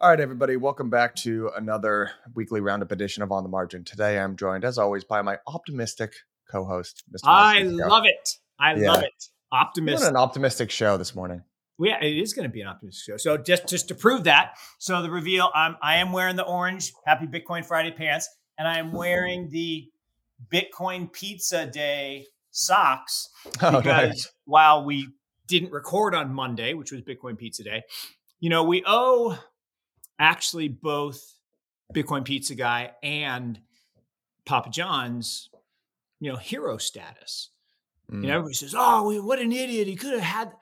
All right, everybody, welcome back to another weekly roundup edition of On the Margin. Today I'm joined, as always, by my optimistic co host, Mr. I love it. I yeah. love it. Optimistic. an optimistic show this morning. Yeah, it is going to be an optimistic show. So just just to prove that, so the reveal, I'm I am wearing the orange Happy Bitcoin Friday pants, and I am wearing the Bitcoin Pizza Day socks oh, because nice. while we didn't record on Monday, which was Bitcoin Pizza Day, you know, we owe actually both Bitcoin Pizza Guy and Papa John's, you know, hero status. Mm. You know, mm. everybody says, "Oh, what an idiot! He could have had."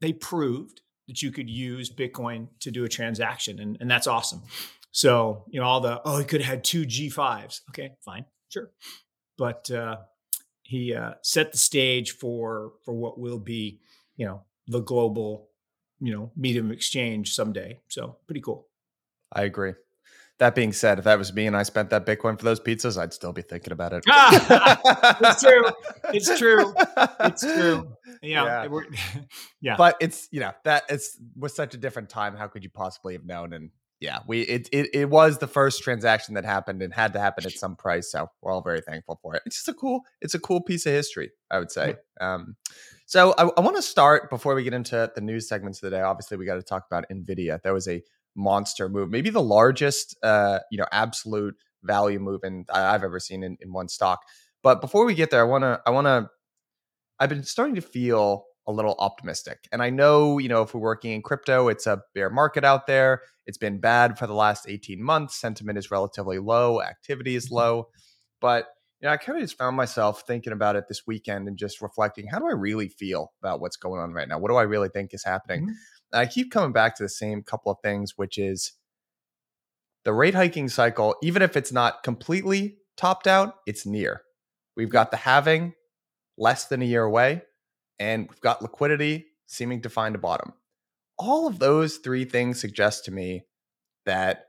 They proved that you could use Bitcoin to do a transaction, and, and that's awesome. So, you know, all the oh, he could have had two G5s. Okay, fine, sure, but uh, he uh, set the stage for for what will be, you know, the global you know medium of exchange someday. So pretty cool. I agree. That being said, if that was me and I spent that Bitcoin for those pizzas, I'd still be thinking about it. Ah! it's true. It's true. It's true. Yeah. Yeah. yeah. But it's, you know, that it's was such a different time. How could you possibly have known? And yeah, we it, it it was the first transaction that happened and had to happen at some price. So we're all very thankful for it. It's just a cool, it's a cool piece of history, I would say. Um, so I, I want to start before we get into the news segments of the day. Obviously, we got to talk about Nvidia. That was a monster move, maybe the largest, uh, you know, absolute value move in, I've ever seen in, in one stock. But before we get there, I want to, I want to, I've been starting to feel a little optimistic. And I know, you know, if we're working in crypto, it's a bear market out there. It's been bad for the last 18 months. Sentiment is relatively low, activity is mm-hmm. low. But you know, I kind of just found myself thinking about it this weekend and just reflecting, how do I really feel about what's going on right now? What do I really think is happening? Mm-hmm. I keep coming back to the same couple of things, which is the rate hiking cycle, even if it's not completely topped out, it's near. We've got the halving less than a year away, and we've got liquidity seeming to find a bottom. All of those three things suggest to me that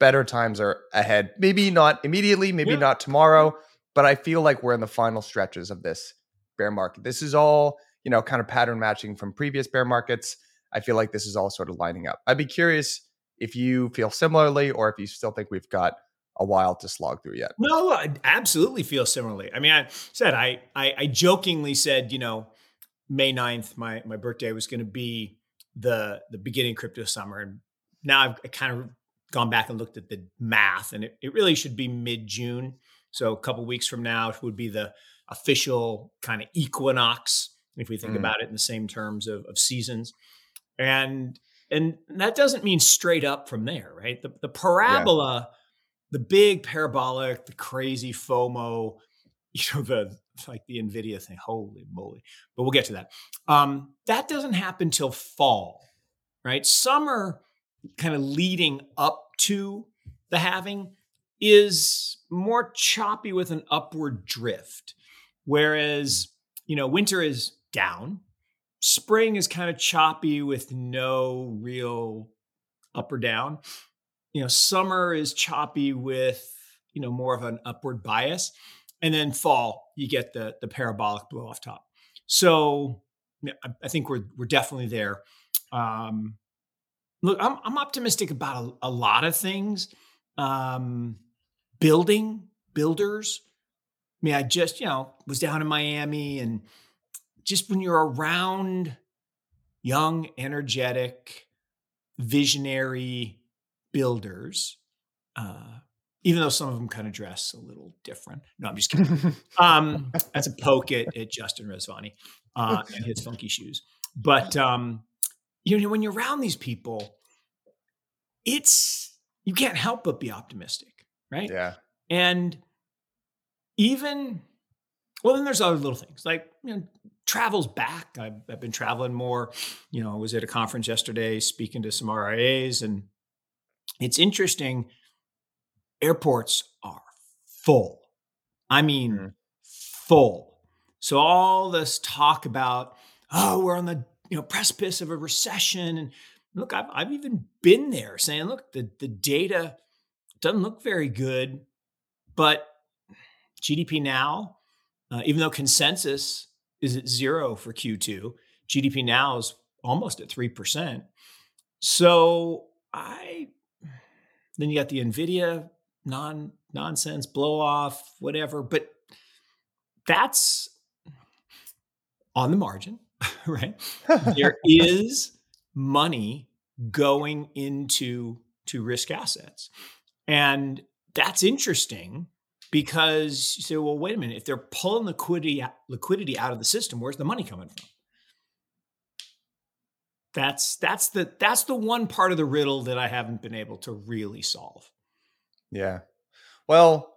better times are ahead. Maybe not immediately, maybe yeah. not tomorrow, but I feel like we're in the final stretches of this bear market. This is all, you know, kind of pattern matching from previous bear markets. I feel like this is all sort of lining up. I'd be curious if you feel similarly or if you still think we've got a while to slog through yet. No, I absolutely feel similarly. I mean, I said I I, I jokingly said, you know, May 9th, my my birthday was going to be the the beginning crypto summer and now I've kind of gone back and looked at the math, and it, it really should be mid June. So a couple weeks from now it would be the official kind of equinox, if we think mm. about it in the same terms of, of seasons. And and that doesn't mean straight up from there, right? The the parabola, yeah. the big parabolic, the crazy FOMO, you know, the like the Nvidia thing. Holy moly! But we'll get to that. Um, that doesn't happen till fall, right? Summer, kind of leading up to the halving is more choppy with an upward drift. Whereas, you know, winter is down, spring is kind of choppy with no real up or down. You know, summer is choppy with, you know, more of an upward bias. And then fall, you get the the parabolic blow off top. So I think we're we're definitely there. Um, look, I'm, I'm optimistic about a, a lot of things. Um, building, builders. I mean, I just, you know, was down in Miami and just when you're around young, energetic, visionary builders, uh, even though some of them kind of dress a little different. No, I'm just kidding. um, that's a poke at, at Justin Rezvani uh, and his funky shoes. But um, you know, when you're around these people, it's you can't help but be optimistic, right? Yeah. And even well, then there's other little things like you know, travel's back. I've, I've been traveling more. You know, I was at a conference yesterday speaking to some RIAs, and it's interesting. Airports are full. I mean, mm-hmm. full. So all this talk about, oh, we're on the you know precipice of a recession and look I've, I've even been there saying look the, the data doesn't look very good but gdp now uh, even though consensus is at zero for q2 gdp now is almost at 3% so I then you got the Nvidia non nonsense blow off, whatever. But that's on the margin, right? there is money going into to risk assets. And that's interesting because you say, well, wait a minute, if they're pulling liquidity liquidity out of the system, where's the money coming from? That's that's the that's the one part of the riddle that I haven't been able to really solve. Yeah. Well,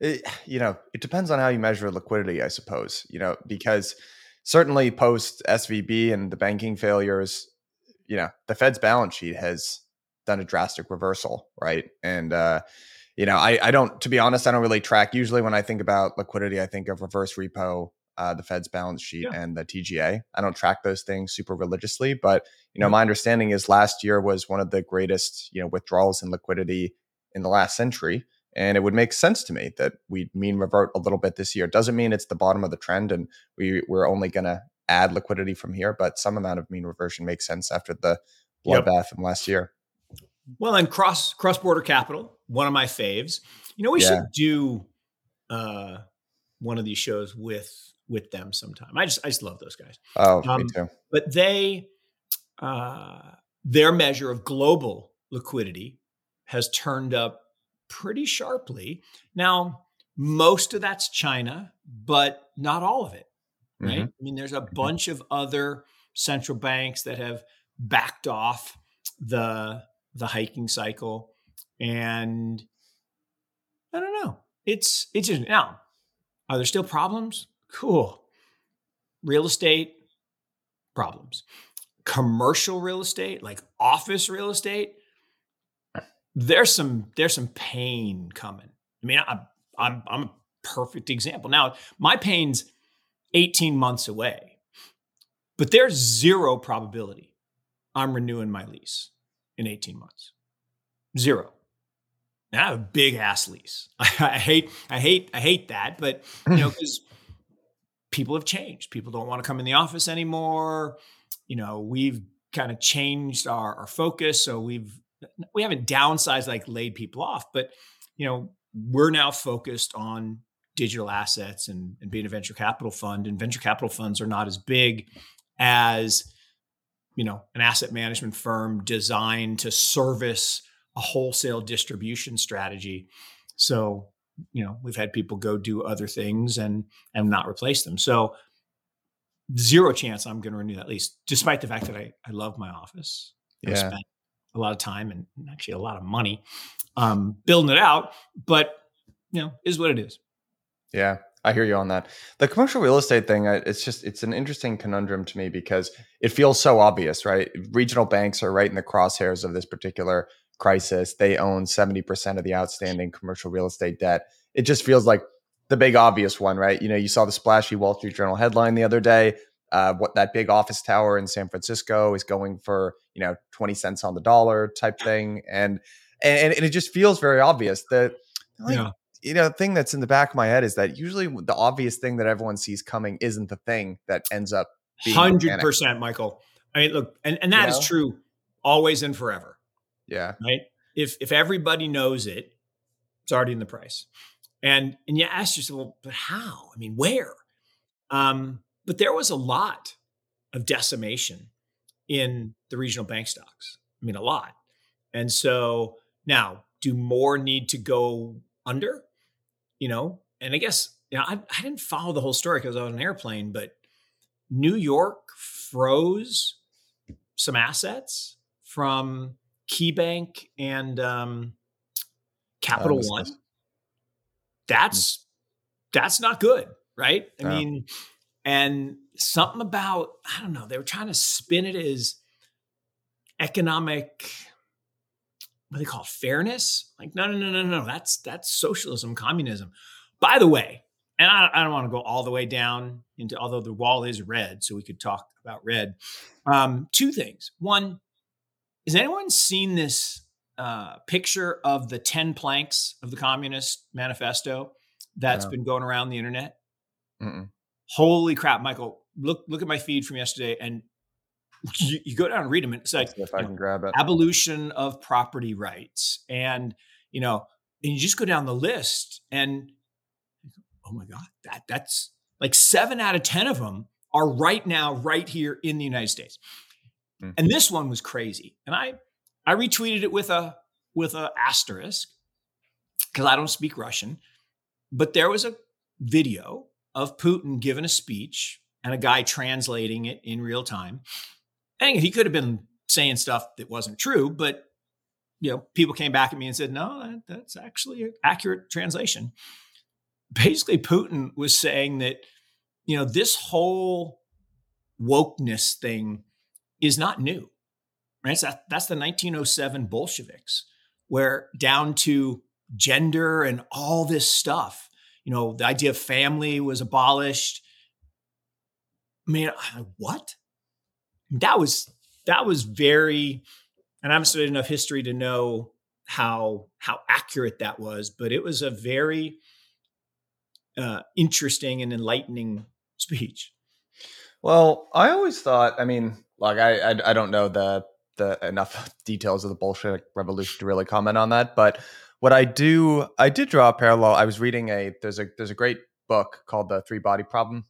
it, you know, it depends on how you measure liquidity, I suppose. You know, because certainly post SVB and the banking failures, you know, the Fed's balance sheet has done a drastic reversal, right? And uh, you know, I, I don't, to be honest, I don't really track. Usually, when I think about liquidity, I think of reverse repo, uh, the Fed's balance sheet, yeah. and the TGA. I don't track those things super religiously, but you know, mm-hmm. my understanding is last year was one of the greatest, you know, withdrawals in liquidity in the last century. And it would make sense to me that we mean revert a little bit this year. Doesn't mean it's the bottom of the trend and we, we're only going to add liquidity from here, but some amount of mean reversion makes sense after the bloodbath yep. from last year. Well, and cross cross border capital, one of my faves. You know, we yeah. should do uh, one of these shows with with them sometime. I just I just love those guys. Oh, um, me too. But they uh, their measure of global liquidity has turned up pretty sharply. Now, most of that's China, but not all of it, right? Mm-hmm. I mean, there's a mm-hmm. bunch of other central banks that have backed off the the hiking cycle, and I don't know. It's it's just now. Are there still problems? Cool. Real estate problems. Commercial real estate, like office real estate, there's some there's some pain coming. I mean, I'm I'm I'm a perfect example. Now, my pain's 18 months away, but there's zero probability I'm renewing my lease in 18 months. Zero. Now I have a big ass lease. I, I hate, I hate, I hate that, but you know, because people have changed. People don't want to come in the office anymore. You know, we've kind of changed our, our focus. So we've we haven't downsized like laid people off, but you know, we're now focused on digital assets and, and being a venture capital fund. And venture capital funds are not as big as you know an asset management firm designed to service a wholesale distribution strategy. So you know we've had people go do other things and and not replace them. So zero chance I'm going to renew that lease, despite the fact that I I love my office. Yeah. I spent a lot of time and actually a lot of money um, building it out. But you know, is what it is. Yeah, I hear you on that. The commercial real estate thing, it's just it's an interesting conundrum to me because it feels so obvious, right? Regional banks are right in the crosshairs of this particular crisis. They own 70% of the outstanding commercial real estate debt. It just feels like the big obvious one, right? You know, you saw the splashy Wall Street Journal headline the other day uh, what that big office tower in San Francisco is going for, you know, 20 cents on the dollar type thing. And, and, and it just feels very obvious that, like, yeah. you know, the thing that's in the back of my head is that usually the obvious thing that everyone sees coming isn't the thing that ends up Hundred percent, Michael. I mean, look, and, and that know? is true always and forever. Yeah. Right. If if everybody knows it, it's already in the price. And and you ask yourself, well, but how? I mean, where? Um, but there was a lot of decimation in the regional bank stocks. I mean, a lot. And so now, do more need to go under? You know, and I guess, you know, I, I didn't follow the whole story because I was on an airplane, but New York froze some assets from KeyBank and um, Capital One. That's that's not good, right? I mean, and something about i don't know they were trying to spin it as economic what do they call it, fairness? Like no no no no no that's that's socialism communism. By the way and I, I don't want to go all the way down into although the wall is red so we could talk about red. Um, two things. One has anyone seen this uh, picture of the 10 planks of the communist manifesto that's no. been going around the internet? Mm-mm. Holy crap, Michael! Look look at my feed from yesterday, and you, you go down and read them. And it's like if I can grab it. abolition of property rights, and you know, and you just go down the list, and oh my god, that that's like seven out of ten of them are right now, right here in the United States. Mm. And this one was crazy, and I I retweeted it with a with a asterisk because I don't speak Russian, but there was a video of Putin giving a speech and a guy translating it in real time. And he could have been saying stuff that wasn't true, but you know, people came back at me and said, "No, that, that's actually an accurate translation." Basically, Putin was saying that you know this whole wokeness thing is not new, right? So that, that's the 1907 Bolsheviks, where down to gender and all this stuff, you know, the idea of family was abolished I mean, what? That was that was very, and I'm studied enough history to know how how accurate that was, but it was a very uh, interesting and enlightening speech. Well, I always thought, I mean, like I, I, I don't know the the enough details of the Bolshevik Revolution to really comment on that, but what I do, I did draw a parallel. I was reading a there's a there's a great book called the Three Body Problem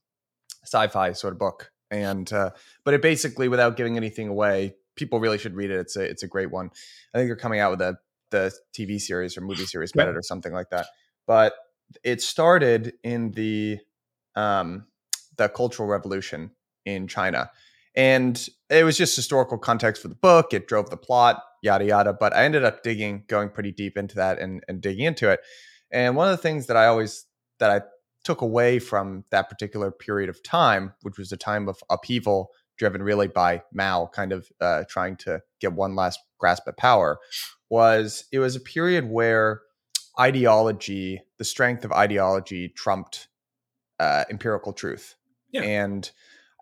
sci-fi sort of book, and uh, but it basically, without giving anything away, people really should read it. It's a it's a great one. I think they're coming out with a the TV series or movie series about it or something like that. But it started in the um, the Cultural Revolution in China, and it was just historical context for the book. It drove the plot, yada yada. But I ended up digging, going pretty deep into that, and and digging into it. And one of the things that I always that I took away from that particular period of time, which was a time of upheaval driven really by Mao kind of uh, trying to get one last grasp at power, was it was a period where ideology, the strength of ideology, trumped uh, empirical truth. Yeah. And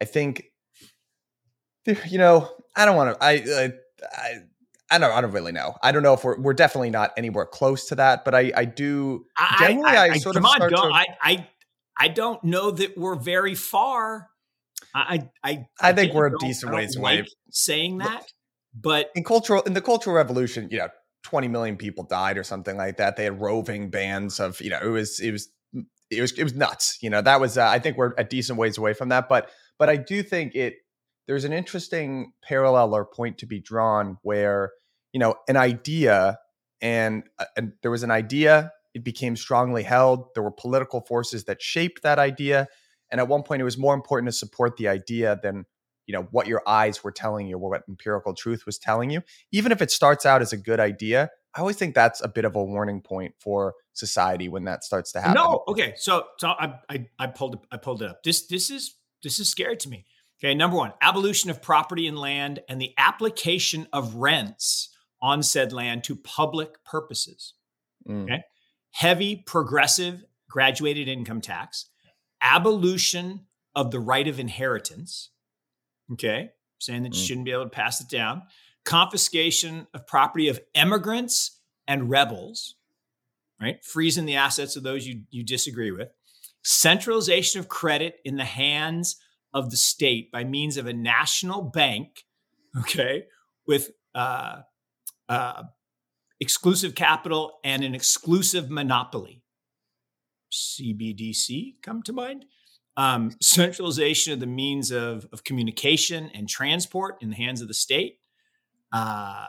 I think, you know, I don't want to, I, I, I I don't. I don't really know. I don't know if we're we're definitely not anywhere close to that, but I I do generally I, I, I sort of on, to, I I I don't know that we're very far. I I I, think we're a decent ways away. Like saying that, but in cultural in the cultural revolution, you know, 20 million people died or something like that. They had roving bands of, you know, it was it was it was it was nuts. You know, that was uh, I think we're a decent ways away from that, but but I do think it there's an interesting parallel or point to be drawn where you know an idea and, uh, and there was an idea it became strongly held there were political forces that shaped that idea and at one point it was more important to support the idea than you know what your eyes were telling you or what empirical truth was telling you. Even if it starts out as a good idea i always think that's a bit of a warning point for society when that starts to happen. No okay so so i i, I pulled i pulled it up. This this is this is scary to me okay number one abolition of property and land and the application of rents on said land to public purposes. Mm. Okay. Heavy progressive graduated income tax, abolition of the right of inheritance. Okay. Saying that mm. you shouldn't be able to pass it down, confiscation of property of emigrants and rebels, right? Freezing the assets of those you, you disagree with, centralization of credit in the hands of the state by means of a national bank, okay, with uh, uh, exclusive capital and an exclusive monopoly. CBDC come to mind. Um, centralization of the means of, of communication and transport in the hands of the state. Uh,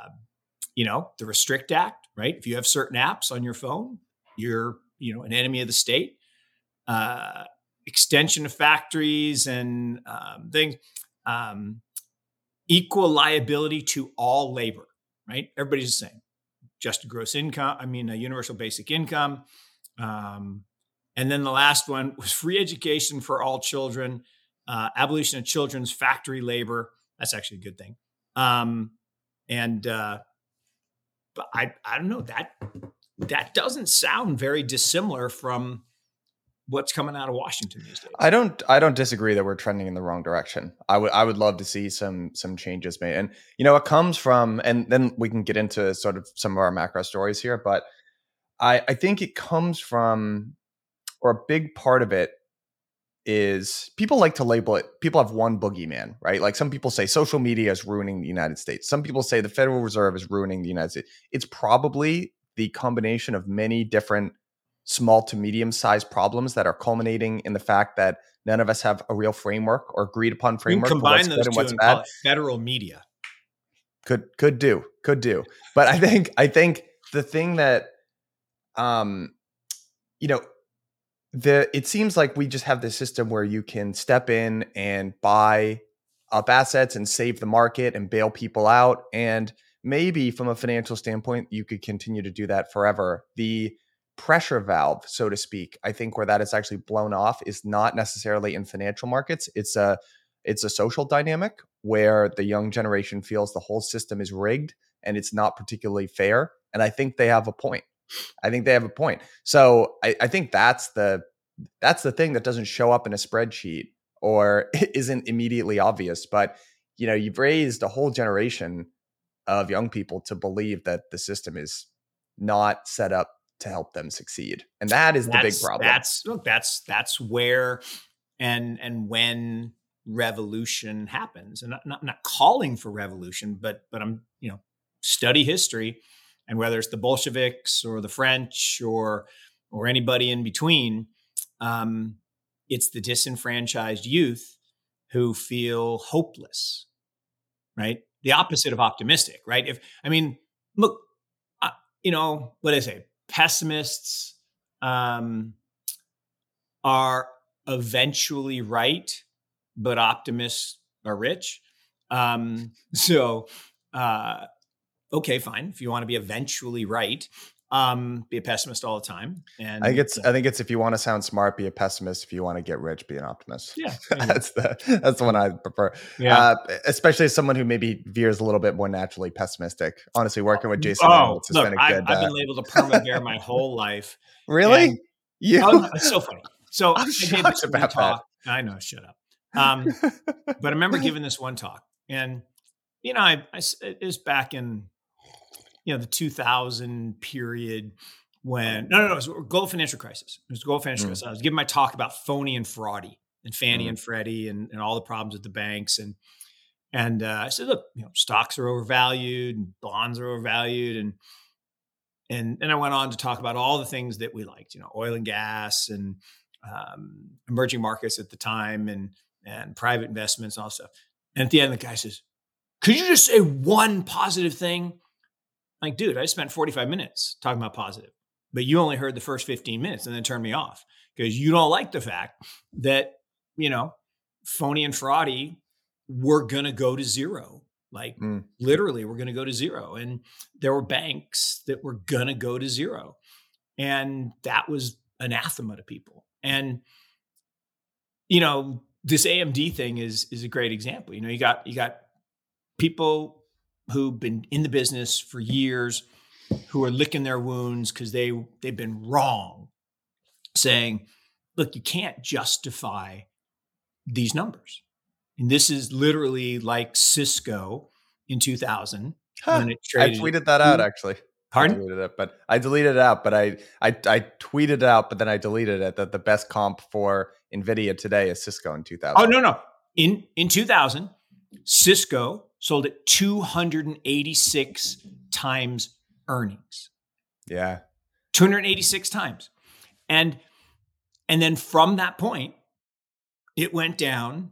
you know, the Restrict Act, right? If you have certain apps on your phone, you're, you know, an enemy of the state. Uh, extension of factories and um, things. Um, equal liability to all labor right? Everybody's the same. Just gross income, I mean, a universal basic income. Um, and then the last one was free education for all children, uh, abolition of children's factory labor. That's actually a good thing. Um, and uh, but I I don't know that that doesn't sound very dissimilar from what's coming out of Washington these days. I don't I don't disagree that we're trending in the wrong direction. I would I would love to see some some changes made. And you know, it comes from and then we can get into sort of some of our macro stories here, but I I think it comes from or a big part of it is people like to label it people have one boogeyman right like some people say social media is ruining the united states some people say the federal reserve is ruining the united states it's probably the combination of many different small to medium sized problems that are culminating in the fact that none of us have a real framework or agreed upon framework you combine those two and bad. federal media. Could could do could do. But i think i think the thing that um you know the it seems like we just have this system where you can step in and buy up assets and save the market and bail people out. And maybe from a financial standpoint you could continue to do that forever. The pressure valve so to speak i think where that is actually blown off is not necessarily in financial markets it's a it's a social dynamic where the young generation feels the whole system is rigged and it's not particularly fair and i think they have a point I think they have a point. So I, I think that's the that's the thing that doesn't show up in a spreadsheet or isn't immediately obvious. But you know, you've raised a whole generation of young people to believe that the system is not set up to help them succeed, and that is that's, the big problem. That's look, that's that's where and and when revolution happens, and not, not not calling for revolution, but but I'm you know study history and whether it's the Bolsheviks or the French or or anybody in between, um, it's the disenfranchised youth who feel hopeless, right? The opposite of optimistic, right? If I mean, look, you know what I say, pessimists um, are eventually right, but optimists are rich. Um, so uh, okay, fine. If you want to be eventually right, um, be a pessimist all the time. And I think it's I think it's if you want to sound smart, be a pessimist. If you want to get rich, be an optimist. Yeah, that's the that's the one I prefer. Yeah, uh, especially as someone who maybe veers a little bit more naturally pessimistic. Honestly, working with Jason oh, look, been a good. I've, I've been uh, able to perma my whole life. Really? You? Oh, it's so funny. So I'm shocked about talk. that. I know. Shut up. Um, but I remember giving this one talk, and you know, I, I it was back in you know the 2000 period when no no no it was global financial crisis it was global financial mm. crisis i was giving my talk about phony and fraudy and fannie mm. and freddie and, and all the problems with the banks and and uh, i said look you know stocks are overvalued and bonds are overvalued and and and i went on to talk about all the things that we liked you know oil and gas and um, emerging markets at the time and and private investments and all stuff and at the end the guy says could you just say one positive thing like, dude, I spent 45 minutes talking about positive, but you only heard the first 15 minutes and then turned me off because you don't like the fact that, you know, phony and fraudy were going to go to zero. Like, mm. literally, we're going to go to zero. And there were banks that were going to go to zero. And that was anathema to people. And, you know, this AMD thing is is a great example. You know, you got you got people who've been in the business for years, who are licking their wounds because they they've been wrong, saying, "Look, you can't justify these numbers." And this is literally like Cisco in 2000 huh. when it traded. I tweeted that out mm-hmm. actually. Pardon? I deleted it, but I deleted it out. But I, I I tweeted it out, but then I deleted it. That the best comp for Nvidia today is Cisco in 2000. Oh no no in in 2000, Cisco sold at 286 times earnings. Yeah. 286 times. And and then from that point it went down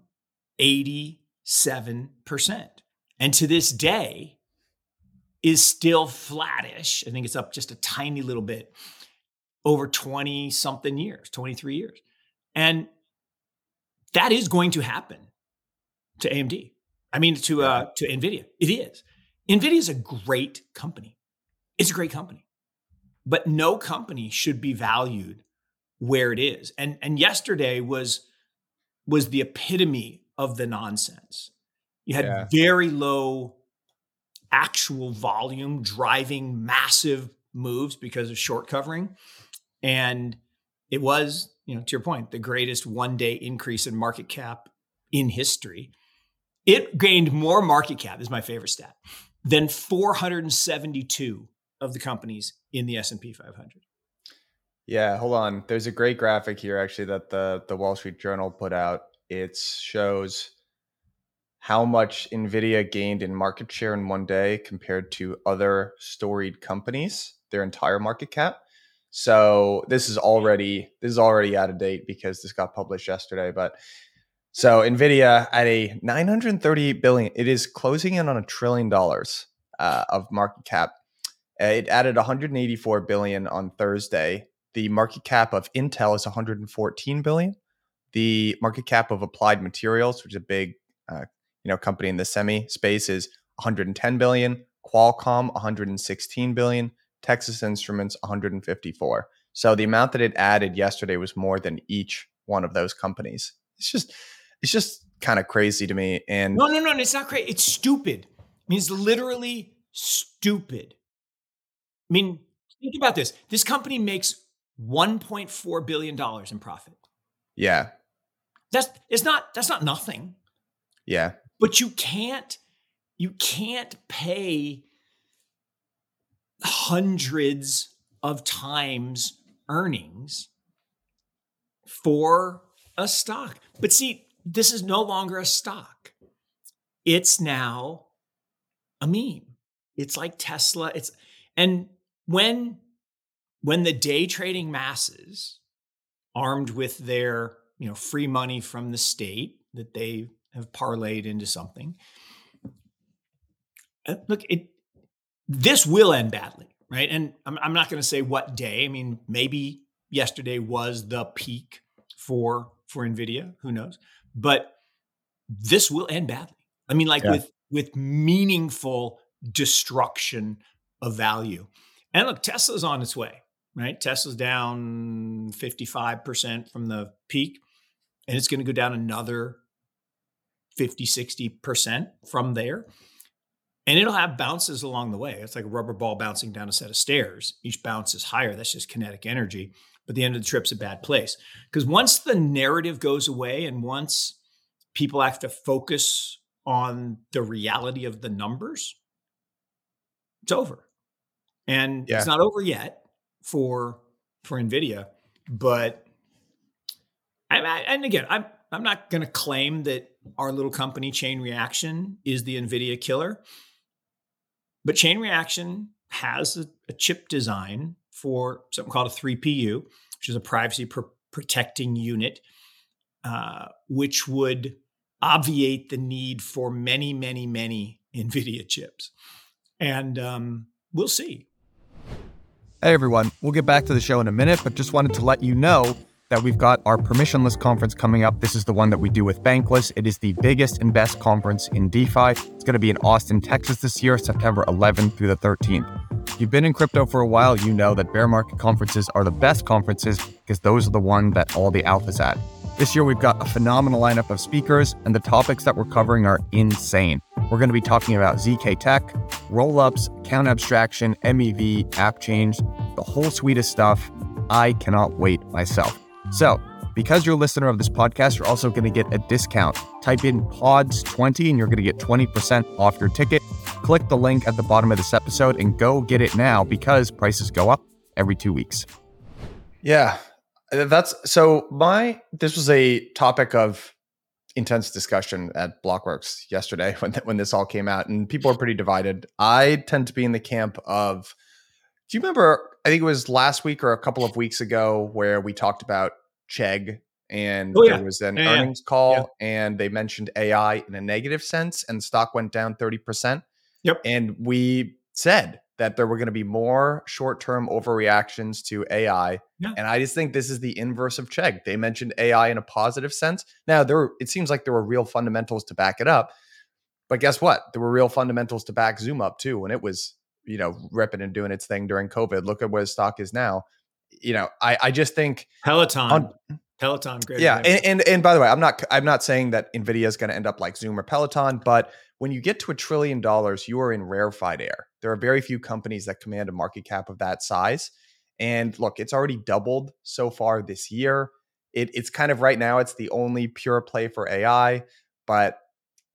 87%. And to this day is still flattish. I think it's up just a tiny little bit over 20 something years, 23 years. And that is going to happen to AMD. I mean, to uh, to Nvidia, it is. Nvidia is a great company. It's a great company, but no company should be valued where it is. And and yesterday was was the epitome of the nonsense. You had yeah. very low actual volume driving massive moves because of short covering, and it was, you know, to your point, the greatest one day increase in market cap in history. It gained more market cap, is my favorite stat, than 472 of the companies in the S&P 500. Yeah, hold on. There's a great graphic here actually that the the Wall Street Journal put out. It shows how much Nvidia gained in market share in one day compared to other storied companies, their entire market cap. So this is already this is already out of date because this got published yesterday. But so Nvidia at a 938 billion, it is closing in on a trillion dollars uh, of market cap. Uh, it added 184 billion on Thursday. The market cap of Intel is 114 billion. The market cap of Applied Materials, which is a big uh, you know company in the semi space, is 110 billion. Qualcomm 116 billion. Texas Instruments 154. So the amount that it added yesterday was more than each one of those companies. It's just it's just kind of crazy to me. And no, no, no, it's not crazy. It's stupid. I mean, it's literally stupid. I mean, think about this. This company makes 1.4 billion dollars in profit. Yeah. That's it's not that's not nothing. Yeah. But you can't you can't pay hundreds of times earnings for a stock. But see, this is no longer a stock. It's now a meme. It's like Tesla. It's and when when the day trading masses armed with their, you know, free money from the state that they have parlayed into something. Uh, look, it this will end badly, right? And I'm, I'm not going to say what day. I mean, maybe yesterday was the peak for for Nvidia. Who knows? But this will end badly. I mean, like yeah. with with meaningful destruction of value. And look, Tesla's on its way, right? Tesla's down 55% from the peak, and it's going to go down another 50, 60% from there. And it'll have bounces along the way. It's like a rubber ball bouncing down a set of stairs. Each bounce is higher. That's just kinetic energy. But the end of the trip's a bad place. Because once the narrative goes away and once people have to focus on the reality of the numbers, it's over. And yeah. it's not over yet for for Nvidia, but I, and again, I'm I'm not going to claim that our little company Chain Reaction is the Nvidia killer. But chain reaction has a, a chip design for something called a 3PU, which is a privacy pr- protecting unit, uh, which would obviate the need for many, many, many NVIDIA chips. And um, we'll see. Hey everyone, we'll get back to the show in a minute, but just wanted to let you know that we've got our permissionless conference coming up. This is the one that we do with Bankless. It is the biggest and best conference in DeFi. It's going to be in Austin, Texas this year, September 11th through the 13th. If you've been in crypto for a while, you know that bear market conferences are the best conferences because those are the one that all the alphas at. This year, we've got a phenomenal lineup of speakers, and the topics that we're covering are insane. We're going to be talking about ZK Tech, rollups, account abstraction, MEV, app chains, the whole suite of stuff. I cannot wait myself. So, because you're a listener of this podcast, you're also going to get a discount. Type in PODS20 and you're going to get 20% off your ticket. Click the link at the bottom of this episode and go get it now because prices go up every two weeks. Yeah, uh, that's so. My this was a topic of intense discussion at Blockworks yesterday when when this all came out, and people are pretty divided. I tend to be in the camp of. Do you remember? I think it was last week or a couple of weeks ago where we talked about Chegg and oh, yeah. there was an yeah, earnings yeah. call and they mentioned AI in a negative sense and the stock went down 30%. Yep. And we said that there were going to be more short-term overreactions to AI. And I just think this is the inverse of Chegg. They mentioned AI in a positive sense. Now there it seems like there were real fundamentals to back it up. But guess what? There were real fundamentals to back Zoom up too when it was, you know, ripping and doing its thing during COVID. Look at where the stock is now you know, I I just think Peloton. On, Peloton, great. Yeah, and, and, and by the way, I'm not I'm not saying that Nvidia is going to end up like Zoom or Peloton, but when you get to a trillion dollars, you are in rarefied air. There are very few companies that command a market cap of that size. And look, it's already doubled so far this year. It, it's kind of right now, it's the only pure play for AI, but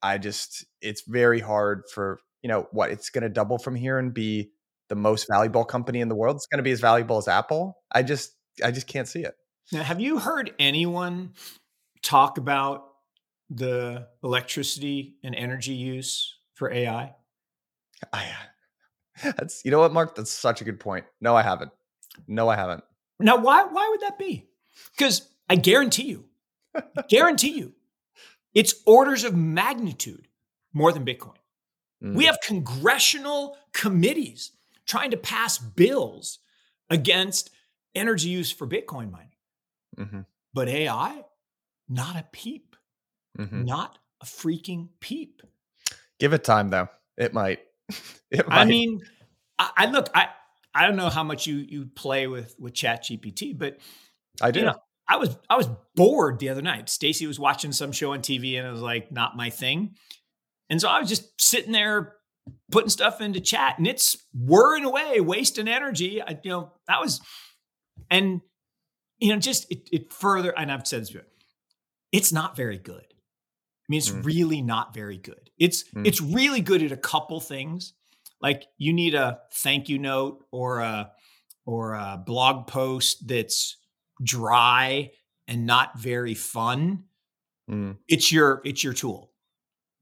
I just it's very hard for you know what it's going to double from here and be the most valuable company in the world. It's going to be as valuable as Apple. I just I just can't see it. Now, have you heard anyone talk about the electricity and energy use for AI? I, uh, that's you know what, Mark. That's such a good point. No, I haven't. No, I haven't. Now, why why would that be? Because I guarantee you, guarantee you, it's orders of magnitude more than Bitcoin. Mm. We have congressional committees trying to pass bills against energy use for Bitcoin mining. Mm-hmm. But AI, not a peep. Mm-hmm. Not a freaking peep. Give it time though. It might. it might. I mean, I, I, look, I I don't know how much you you play with with ChatGPT, but I do. You know, I was I was bored the other night. Stacy was watching some show on TV and it was like not my thing. And so I was just sitting there putting stuff into chat and it's whirring away, wasting energy. I, you know, that was and you know, just it, it further, and I've said this before, it's not very good. I mean, it's mm. really not very good. It's mm. it's really good at a couple things. Like you need a thank you note or a or a blog post that's dry and not very fun. Mm. It's your it's your tool.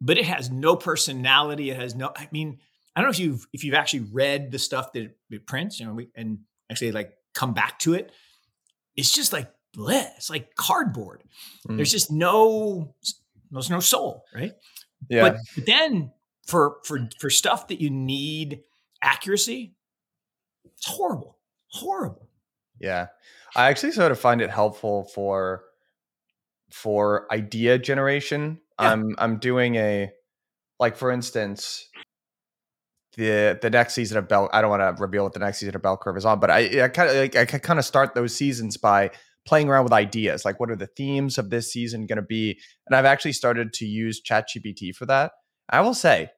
But it has no personality. It has no I mean, I don't know if you've if you've actually read the stuff that it prints, you know, we, and actually like come back to it it's just like bleh, it's like cardboard. Mm. There's just no there's no soul, right? Yeah. But, but then for for for stuff that you need accuracy, it's horrible. Horrible. Yeah. I actually sort of find it helpful for for idea generation. Yeah. I'm I'm doing a like for instance, the the next season of Bell. I don't want to reveal what the next season of Bell Curve is on, but I I kind of like, I kind of start those seasons by playing around with ideas, like what are the themes of this season going to be, and I've actually started to use ChatGPT for that. I will say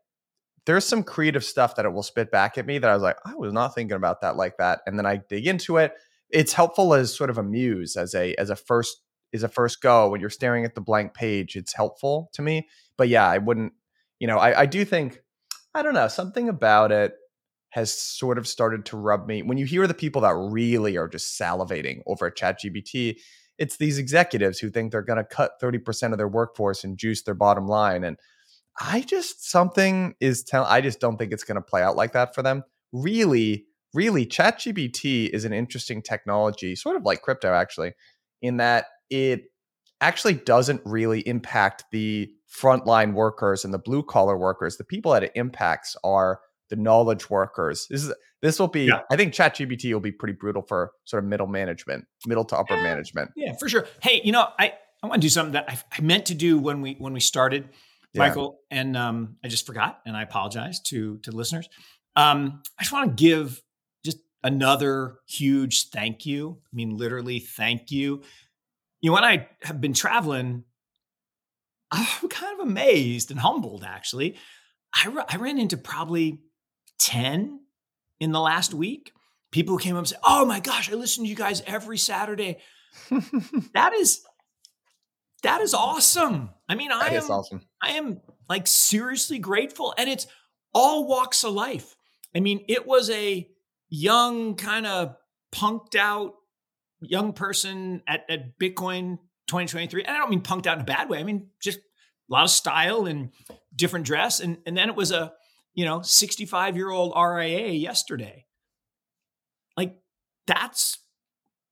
there's some creative stuff that it will spit back at me that I was like, I was not thinking about that like that, and then I dig into it. It's helpful as sort of a muse, as a as a first is a first go when you're staring at the blank page. It's helpful to me, but yeah, I wouldn't. You know, I, I do think I don't know, something about it has sort of started to rub me. When you hear the people that really are just salivating over at ChatGPT, it's these executives who think they're going to cut 30% of their workforce and juice their bottom line. And I just, something is telling, I just don't think it's going to play out like that for them. Really, really, ChatGPT is an interesting technology, sort of like crypto actually, in that it actually doesn't really impact the frontline workers and the blue collar workers. The people that it impacts are the knowledge workers. This is this will be. Yeah. I think ChatGPT will be pretty brutal for sort of middle management, middle to upper yeah, management. Yeah, for sure. Hey, you know, I I want to do something that I, I meant to do when we when we started, Michael, and um, I just forgot, and I apologize to to listeners. Um, I just want to give just another huge thank you. I mean, literally, thank you you know, when I have been traveling, I'm kind of amazed and humbled actually. I, I ran into probably 10 in the last week. People came up and said, Oh my gosh, I listen to you guys every Saturday. that is that is awesome. I mean, I am awesome. I am like seriously grateful. And it's all walks of life. I mean, it was a young, kind of punked out young person at, at Bitcoin 2023. And I don't mean punked out in a bad way. I mean, just a lot of style and different dress. And, and then it was a, you know, 65 year old RIA yesterday. Like that's,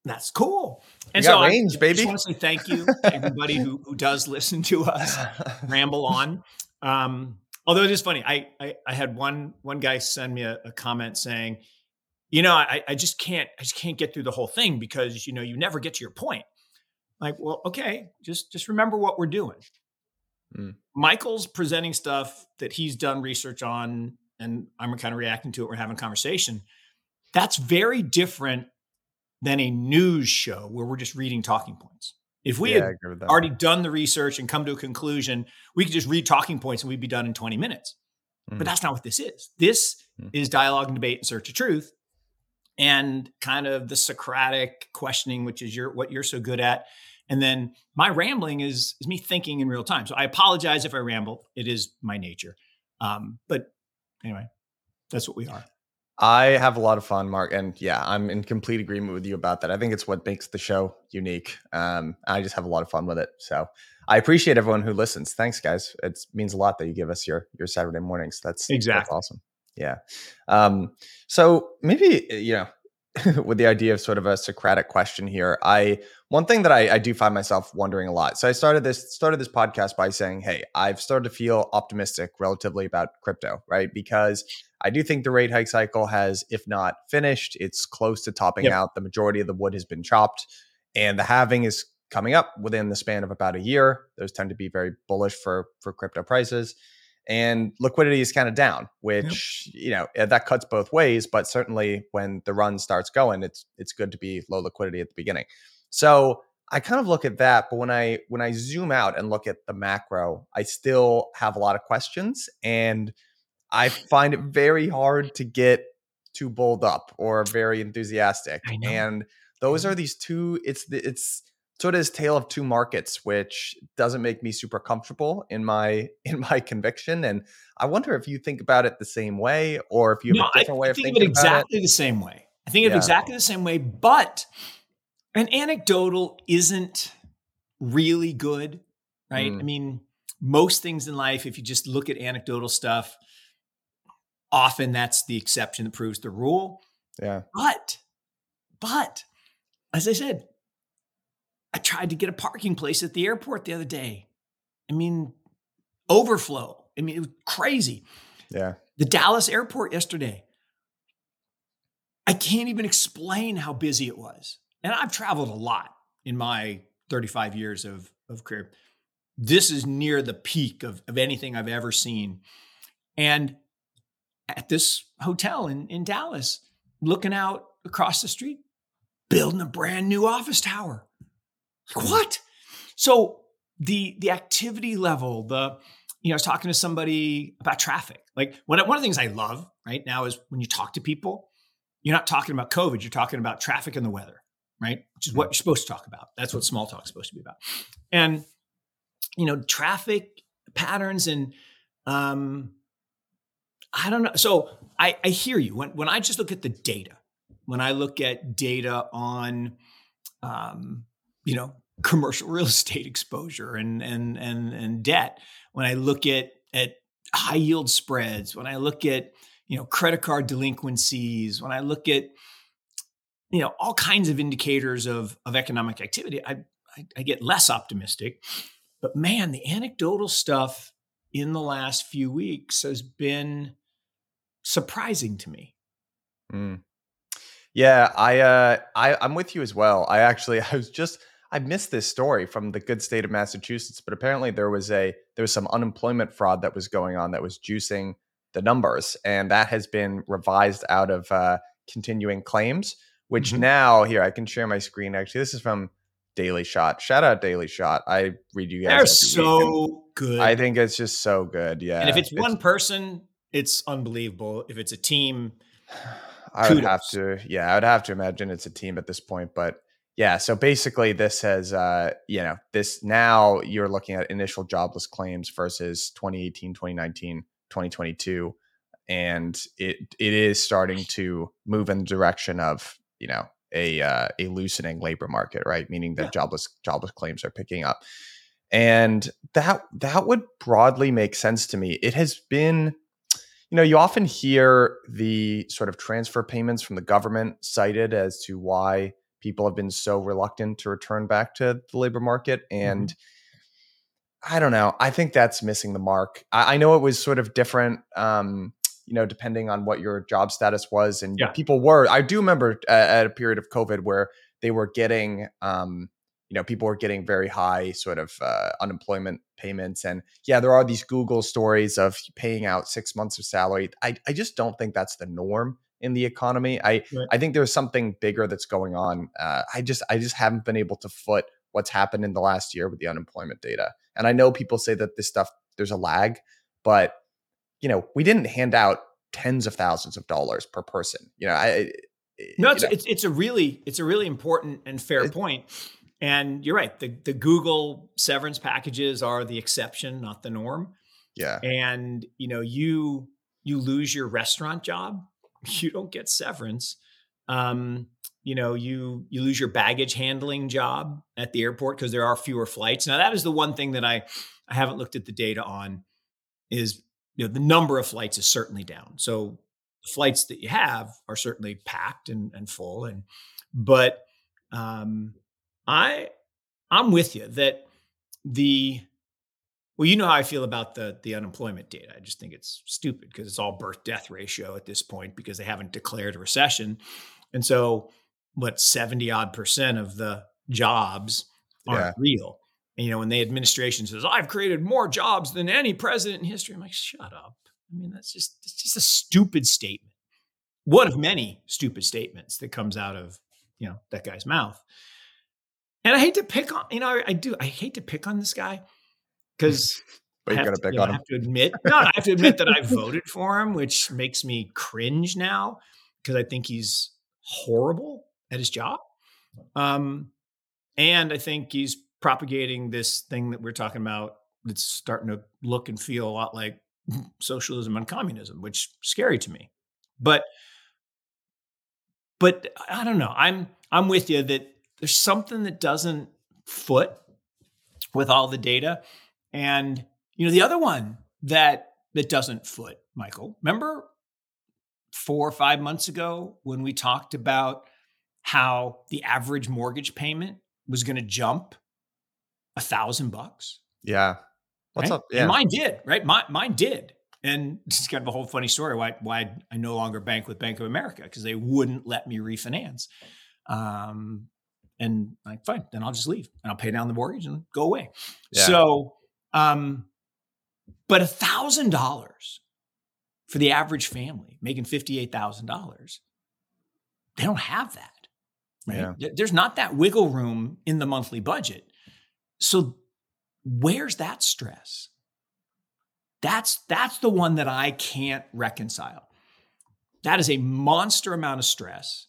that's cool. And so range, I, baby. I just want to say thank you to everybody who, who does listen to us ramble on. Um, although it is funny, I, I, I had one, one guy send me a, a comment saying, you know, I, I just can't, I just can't get through the whole thing because, you know, you never get to your point. Like, well, okay, just, just remember what we're doing. Mm. Michael's presenting stuff that he's done research on, and I'm kind of reacting to it. We're having conversation. That's very different than a news show where we're just reading talking points. If we yeah, had already done the research and come to a conclusion, we could just read talking points and we'd be done in 20 minutes. Mm. But that's not what this is. This mm. is dialogue and debate in search of truth and kind of the Socratic questioning, which is your what you're so good at. And then my rambling is is me thinking in real time. So I apologize if I ramble. It is my nature. Um, but anyway, that's what we are. I have a lot of fun, Mark, and yeah, I'm in complete agreement with you about that. I think it's what makes the show unique. Um, I just have a lot of fun with it. So I appreciate everyone who listens. Thanks, guys. It means a lot that you give us your your Saturday mornings. That's exactly that's awesome. Yeah. Um, so maybe you know with the idea of sort of a Socratic question here. I one thing that I, I, do find myself wondering a lot. So I started this started this podcast by saying, "Hey, I've started to feel optimistic relatively about crypto, right? Because I do think the rate hike cycle has, if not finished, it's close to topping yep. out. The majority of the wood has been chopped, and the halving is coming up within the span of about a year. Those tend to be very bullish for for crypto prices and liquidity is kind of down which yep. you know eh, that cuts both ways but certainly when the run starts going it's it's good to be low liquidity at the beginning. So i kind of look at that but when i when i zoom out and look at the macro i still have a lot of questions and i find it very hard to get too bold up or very enthusiastic and those are these two it's it's sort of this tale of two markets, which doesn't make me super comfortable in my in my conviction. And I wonder if you think about it the same way, or if you have no, a different I, way of think thinking of it exactly it. the same way. I think of yeah. exactly the same way, but an anecdotal isn't really good, right? Mm. I mean, most things in life, if you just look at anecdotal stuff, often that's the exception that proves the rule. Yeah. But, but as I said, I tried to get a parking place at the airport the other day. I mean, overflow. I mean, it was crazy. Yeah. The Dallas airport yesterday. I can't even explain how busy it was. And I've traveled a lot in my 35 years of, of career. This is near the peak of, of anything I've ever seen. And at this hotel in, in Dallas, looking out across the street, building a brand new office tower. Like, what? So the the activity level, the you know, I was talking to somebody about traffic. Like one one of the things I love right now is when you talk to people, you're not talking about COVID, you're talking about traffic and the weather, right? Which is what you're supposed to talk about. That's what small talk is supposed to be about. And you know, traffic patterns and um I don't know. So I, I hear you. When when I just look at the data, when I look at data on um, you know, commercial real estate exposure and and and and debt, when I look at at high yield spreads, when I look at you know credit card delinquencies, when I look at you know all kinds of indicators of of economic activity, I, I, I get less optimistic. But man, the anecdotal stuff in the last few weeks has been surprising to me. Mm. Yeah, I uh I I'm with you as well. I actually I was just I missed this story from the good state of Massachusetts, but apparently there was a there was some unemployment fraud that was going on that was juicing the numbers, and that has been revised out of uh, continuing claims. Which mm-hmm. now here I can share my screen. Actually, this is from Daily Shot. Shout out Daily Shot. I read you guys. They're so good. I think it's just so good. Yeah. And if it's, it's one person, it's unbelievable. If it's a team, I would have to. Yeah, I would have to imagine it's a team at this point, but yeah, so basically this has uh, you know, this now you're looking at initial jobless claims versus 2018, 2019, 2022 and it it is starting to move in the direction of, you know, a uh, a loosening labor market, right? Meaning that yeah. jobless jobless claims are picking up. And that that would broadly make sense to me. It has been you know, you often hear the sort of transfer payments from the government cited as to why people have been so reluctant to return back to the labor market. And mm-hmm. I don't know. I think that's missing the mark. I, I know it was sort of different, um, you know, depending on what your job status was. And yeah. people were, I do remember at, at, a period of COVID where they were getting, um, you know, people were getting very high sort of uh, unemployment payments. And yeah, there are these Google stories of paying out six months of salary. I, I just don't think that's the norm in the economy. I right. I think there's something bigger that's going on. Uh, I just I just haven't been able to foot what's happened in the last year with the unemployment data. And I know people say that this stuff there's a lag, but you know we didn't hand out tens of thousands of dollars per person. You know, I no, it's, it's, it's a really it's a really important and fair point. And you're right. The the Google severance packages are the exception, not the norm. Yeah. And you know, you you lose your restaurant job you don't get severance. Um, you know, you you lose your baggage handling job at the airport because there are fewer flights. Now, that is the one thing that I I haven't looked at the data on is you know the number of flights is certainly down. So the flights that you have are certainly packed and, and full. And but um, I I'm with you that the well, you know how I feel about the the unemployment data. I just think it's stupid because it's all birth death ratio at this point because they haven't declared a recession. And so what 70 odd percent of the jobs aren't yeah. real. And, you know, when the administration says, I've created more jobs than any president in history, I'm like, shut up. I mean, that's just that's just a stupid statement. One of many stupid statements that comes out of, you know, that guy's mouth. And I hate to pick on, you know, I, I do, I hate to pick on this guy because but you're gonna pick you on him. I have to admit, no, I have to admit that I voted for him, which makes me cringe now because I think he's horrible at his job. Um, and I think he's propagating this thing that we're talking about that's starting to look and feel a lot like socialism and communism, which is scary to me. But but I don't know. I'm I'm with you that there's something that doesn't foot with all the data. And you know, the other one that that doesn't foot, Michael, remember four or five months ago when we talked about how the average mortgage payment was going to jump a thousand bucks. Yeah. What's right? up? Yeah. And mine did, right? My, mine did. And this is kind of a whole funny story why, why I no longer bank with Bank of America because they wouldn't let me refinance. Um, and like, fine, then I'll just leave and I'll pay down the mortgage and go away. Yeah. So, um, but a thousand dollars for the average family making $58,000, they don't have that. Right? Yeah. There's not that wiggle room in the monthly budget. So where's that stress? That's that's the one that I can't reconcile. That is a monster amount of stress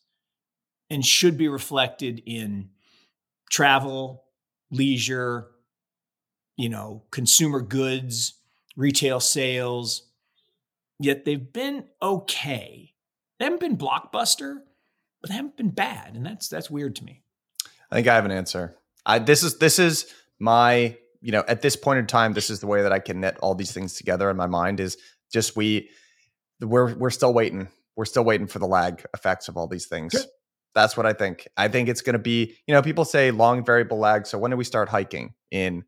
and should be reflected in travel, leisure, you know, consumer goods, retail sales. Yet they've been okay. They haven't been blockbuster, but they haven't been bad, and that's that's weird to me. I think I have an answer. I this is this is my you know at this point in time this is the way that I can net all these things together in my mind is just we we're we're still waiting. We're still waiting for the lag effects of all these things. That's what I think. I think it's going to be, you know, people say long variable lag. So when do we start hiking in,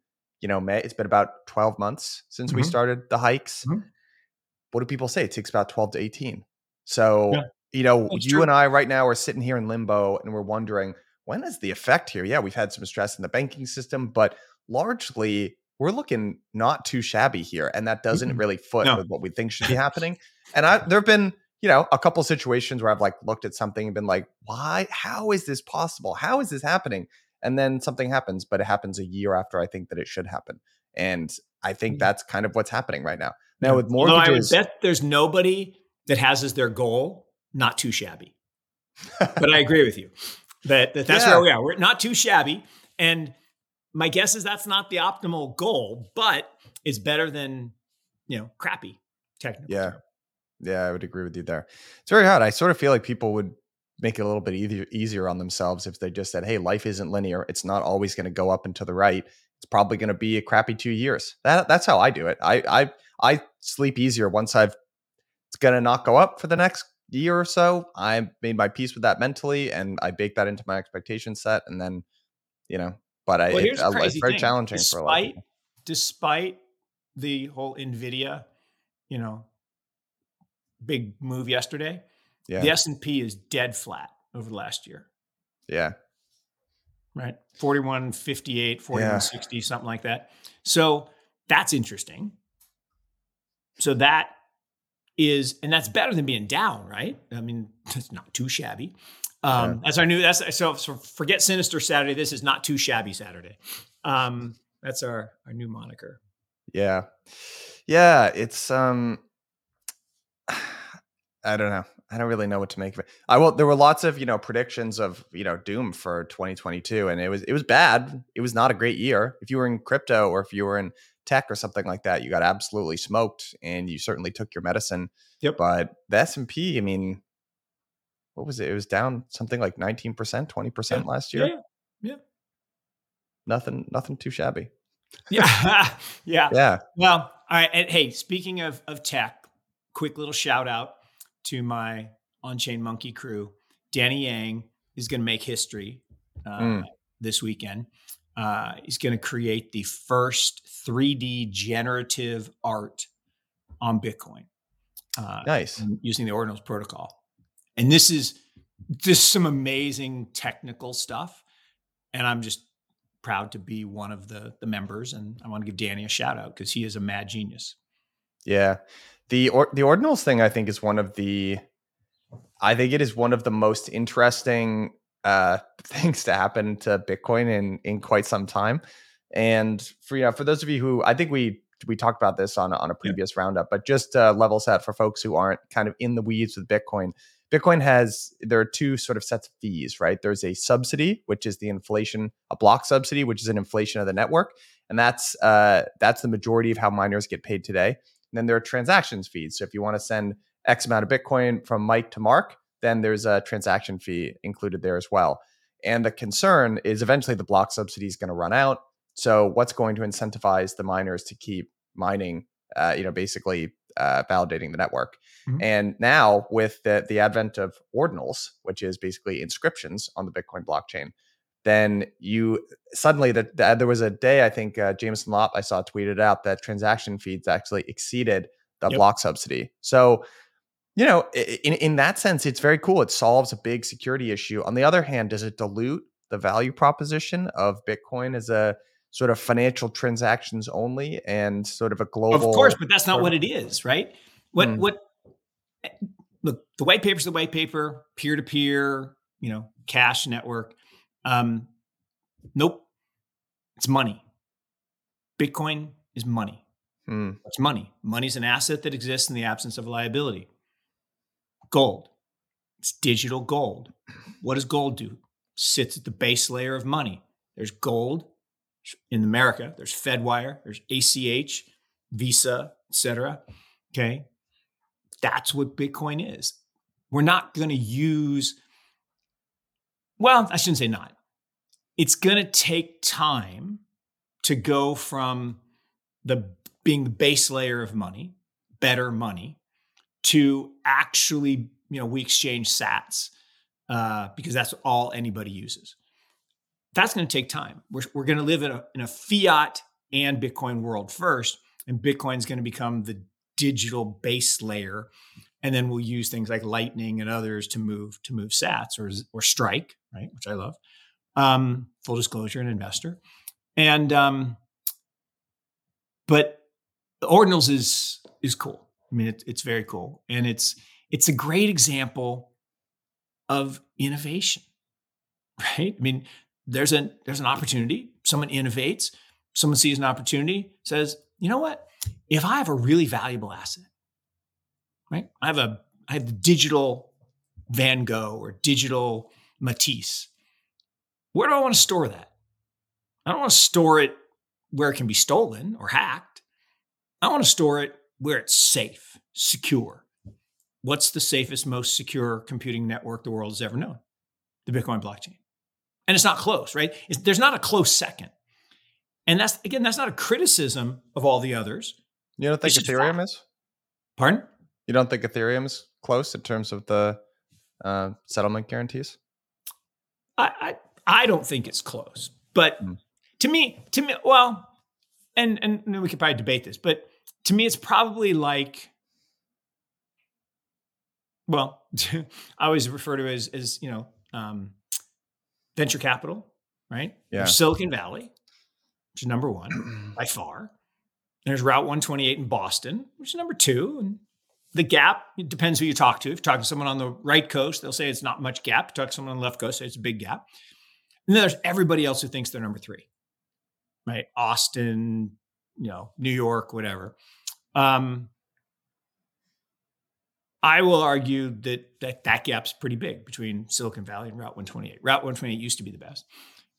you know, May? It's been about 12 months since mm-hmm. we started the hikes. Mm-hmm. What do people say? It takes about 12 to 18. So yeah you know, That's you true. and I right now are sitting here in limbo and we're wondering when is the effect here? Yeah, we've had some stress in the banking system, but largely we're looking not too shabby here. And that doesn't mm-hmm. really foot no. with what we think should be happening. And I, there have been, you know, a couple situations where I've like looked at something and been like, why? How is this possible? How is this happening? And then something happens, but it happens a year after I think that it should happen. And I think that's kind of what's happening right now. Now with mortgages, I would bet there's nobody that has as their goal not too shabby. but I agree with you that, that that's yeah. where we are. We're not too shabby. And my guess is that's not the optimal goal, but it's better than, you know, crappy technically. Yeah. Yeah, I would agree with you there. It's very hard. I sort of feel like people would make it a little bit easier, easier on themselves if they just said, hey, life isn't linear. It's not always going to go up and to the right. It's probably going to be a crappy two years. That, that's how I do it. I, I, I sleep easier once I've, it's going to not go up for the next year or so, I made my peace with that mentally, and I bake that into my expectation set, and then, you know, but I, well, it, it's very thing. challenging despite, for a lot. Of people. Despite the whole Nvidia, you know, big move yesterday, yeah. the S and P is dead flat over the last year. Yeah. Right. 41, 58, 41, yeah. something like that. So that's interesting. So that is, and that's better than being down, right? I mean, it's not too shabby. Um, yeah. That's our new. That's so, so. Forget Sinister Saturday. This is not too shabby Saturday. Um, that's our our new moniker. Yeah, yeah. It's um, I don't know. I don't really know what to make of it. I will. There were lots of you know predictions of you know doom for 2022, and it was it was bad. It was not a great year. If you were in crypto or if you were in tech or something like that, you got absolutely smoked, and you certainly took your medicine. Yep. But the S and P, I mean, what was it? It was down something like 19%, 20% last year. Yeah, yeah. Nothing, nothing too shabby. Yeah. yeah. Yeah. Well, all right. And hey, speaking of of tech, quick little shout out to my OnChainMonkey crew. Danny Yang is going to make history uh, Mm. this weekend. Uh, he's going to create the first 3D generative art on Bitcoin uh, Nice. using the Ordinals protocol. And this is just some amazing technical stuff. And I'm just proud to be one of the the members. And I want to give Danny a shout out because he is a mad genius. Yeah. The or, the ordinals thing I think is one of the I think it is one of the most interesting uh things to happen to Bitcoin in in quite some time. And for you know, for those of you who I think we we talked about this on on a previous roundup, but just uh, level set for folks who aren't kind of in the weeds with Bitcoin. Bitcoin has there are two sort of sets of fees, right? There's a subsidy, which is the inflation, a block subsidy, which is an inflation of the network, and that's uh, that's the majority of how miners get paid today. And then there are transactions fees. So if you want to send X amount of Bitcoin from Mike to Mark, then there's a transaction fee included there as well. And the concern is eventually the block subsidy is going to run out. So what's going to incentivize the miners to keep mining? Uh, you know, basically uh, validating the network. Mhm. And now with the the advent of ordinals, which is basically inscriptions on the Bitcoin blockchain, then you suddenly that that- there was a day I think uh, Jameson Lopp I saw tweeted out that transaction feeds actually exceeded the Yep. block subsidy. So you know, in in that sense, it's very cool. It solves a big security issue. On the other hand, does it dilute the value proposition of Bitcoin as a sort of financial transactions only and sort of a global? Of course, but that's not what it is, right? What Mm. what look, the white paper's the white paper, peer to peer, you know, cash network. Um, nope. It's money. Bitcoin is money. Hmm, It's money. Money's an asset that exists in the absence of a liability. Gold. It's digital gold. What does gold do? Sits at the base layer of money. There's gold in America. There's Fedwire. There's ACH, Visa, etc. Okay, that's what Bitcoin is. We're not going to use. Well, I shouldn't say not. It's going to take time to go from the being the base layer of money, better money, to actually, you know, we exchange sats uh, because that's all anybody uses. That's going to take time. We're, we're going to live in a, in a fiat and Bitcoin world first, and Bitcoin's going to become the digital base layer, and then we'll use things like Lightning and others to move to move Sats or or Strike, right, which I love. Um, full disclosure, an investor, and um, but ordinals is is cool. I mean, it, it's very cool, and it's it's a great example of innovation, right? I mean, there's an there's an opportunity. Someone innovates. Someone sees an opportunity, says, you know what? If I have a really valuable asset, right? I have a I have the digital Van Gogh or digital Matisse. Where do I want to store that? I don't want to store it where it can be stolen or hacked. I want to store it where it's safe, secure. What's the safest, most secure computing network the world has ever known? The Bitcoin blockchain. And it's not close, right? It's, there's not a close second. And that's, again, that's not a criticism of all the others. You don't think Ethereum is? Pardon? You don't think Ethereum is close in terms of the uh, settlement guarantees? I, I, I don't think it's close. But Hmm. to me, to me, well, and, and we could probably debate this, but to me, it's probably like, well, I always refer to it as, as you know, um, venture capital, right? Yeah. There's Silicon Valley, which is number one by far. There's Route 128 in Boston, which is number two. And the gap, it depends who you talk to. If you talk to someone on the right coast, they'll say it's not much gap. If you talk to someone on the left coast, say it's a big gap. And then there's everybody else who thinks they're number three, right? Austin, you know, New York, whatever. Um, I will argue that that, that gap's pretty big between Silicon Valley and Route 128. Route 128 used to be the best.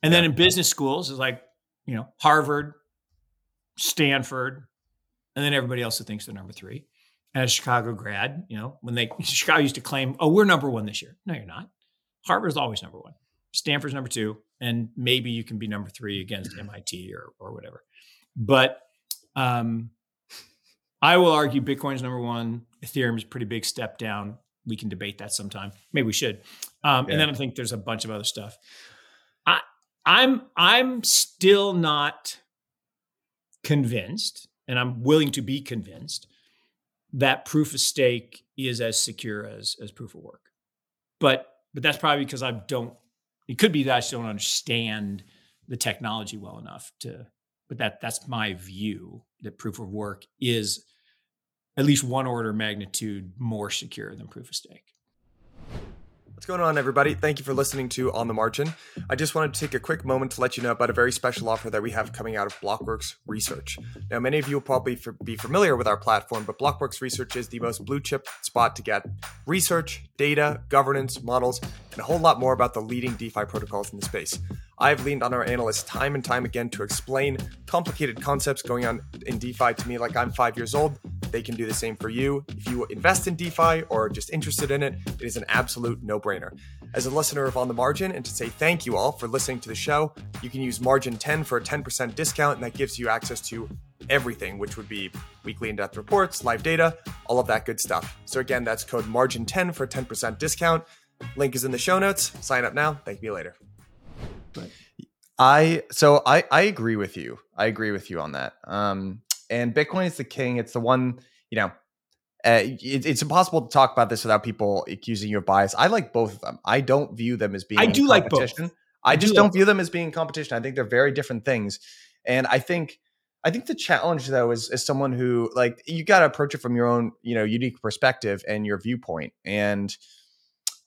And then in business schools is like, you know, Harvard, Stanford, and then everybody else who thinks they're number three. as a Chicago grad, you know, when they Chicago used to claim, "Oh, we're number one this year." No, you're not. Harvard's always number one. Stanford's number two, and maybe you can be number three against MIT or or whatever. But um, I will argue Bitcoin's number one. Ethereum's a pretty big step down. We can debate that sometime. Maybe we should. Um, yeah. And then I think there's a bunch of other stuff. I I'm I'm still not convinced, and I'm willing to be convinced that proof of stake is as secure as as proof of work. But but that's probably because I don't. It could be that I just don't understand the technology well enough to. But that that's my view that proof of work is at least one order of magnitude more secure than proof of stake. What's going on, everybody? Thank you for listening to On the Margin. I just wanted to take a quick moment to let you know about a very special offer that we have coming out of Blockworks Research. Now, many of you will probably be familiar with our platform, but Blockworks Research is the most blue chip spot to get research, data, governance, models, and a whole lot more about the leading DeFi protocols in the space. I've leaned on our analysts time and time again to explain complicated concepts going on in DeFi to me like I'm five years old. They can do the same for you. If you invest in DeFi or are just interested in it, it is an absolute no brainer. As a listener of On the Margin, and to say thank you all for listening to the show, you can use Margin 10 for a 10% discount, and that gives you access to everything, which would be weekly in depth reports, live data, all of that good stuff. So, again, that's code Margin10 for a 10% discount. Link is in the show notes. Sign up now. Thank you later. I so I I agree with you. I agree with you on that. Um, and Bitcoin is the king. It's the one you know. Uh, it, it's impossible to talk about this without people accusing you of bias. I like both of them. I don't view them as being. I do like both. I, I just do not like view them as being competition. I think they're very different things, and I think I think the challenge though is is someone who like you got to approach it from your own you know unique perspective and your viewpoint. And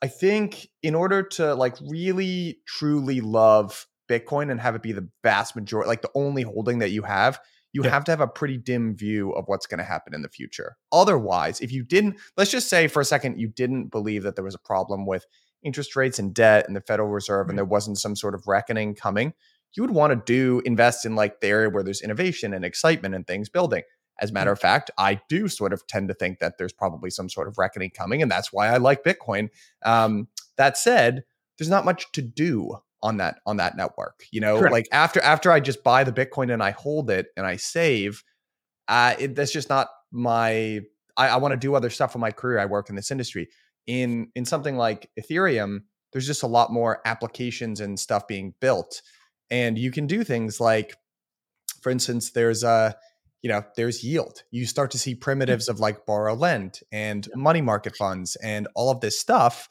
I think in order to like really truly love Bitcoin and have it be the vast majority, like the only holding that you have, you yeah. have to have a pretty dim view of what's going to happen in the future. Otherwise, if you didn't, let's just say for a second, you didn't believe that there was a problem with interest rates and debt and the Federal Reserve mm-hmm. and there wasn't some sort of reckoning coming, you would want to do invest in like the area where there's innovation and excitement and things building. As a matter mm-hmm. of fact, I do sort of tend to think that there's probably some sort of reckoning coming, and that's why I like Bitcoin. Um, that said, there's not much to do on that on that network you know Correct. like after after i just buy the bitcoin and i hold it and i save uh it, that's just not my i, I want to do other stuff in my career i work in this industry in in something like ethereum there's just a lot more applications and stuff being built and you can do things like for instance there's a you know there's yield you start to see mm. primitives of like borrow lend and money market funds and all of this stuff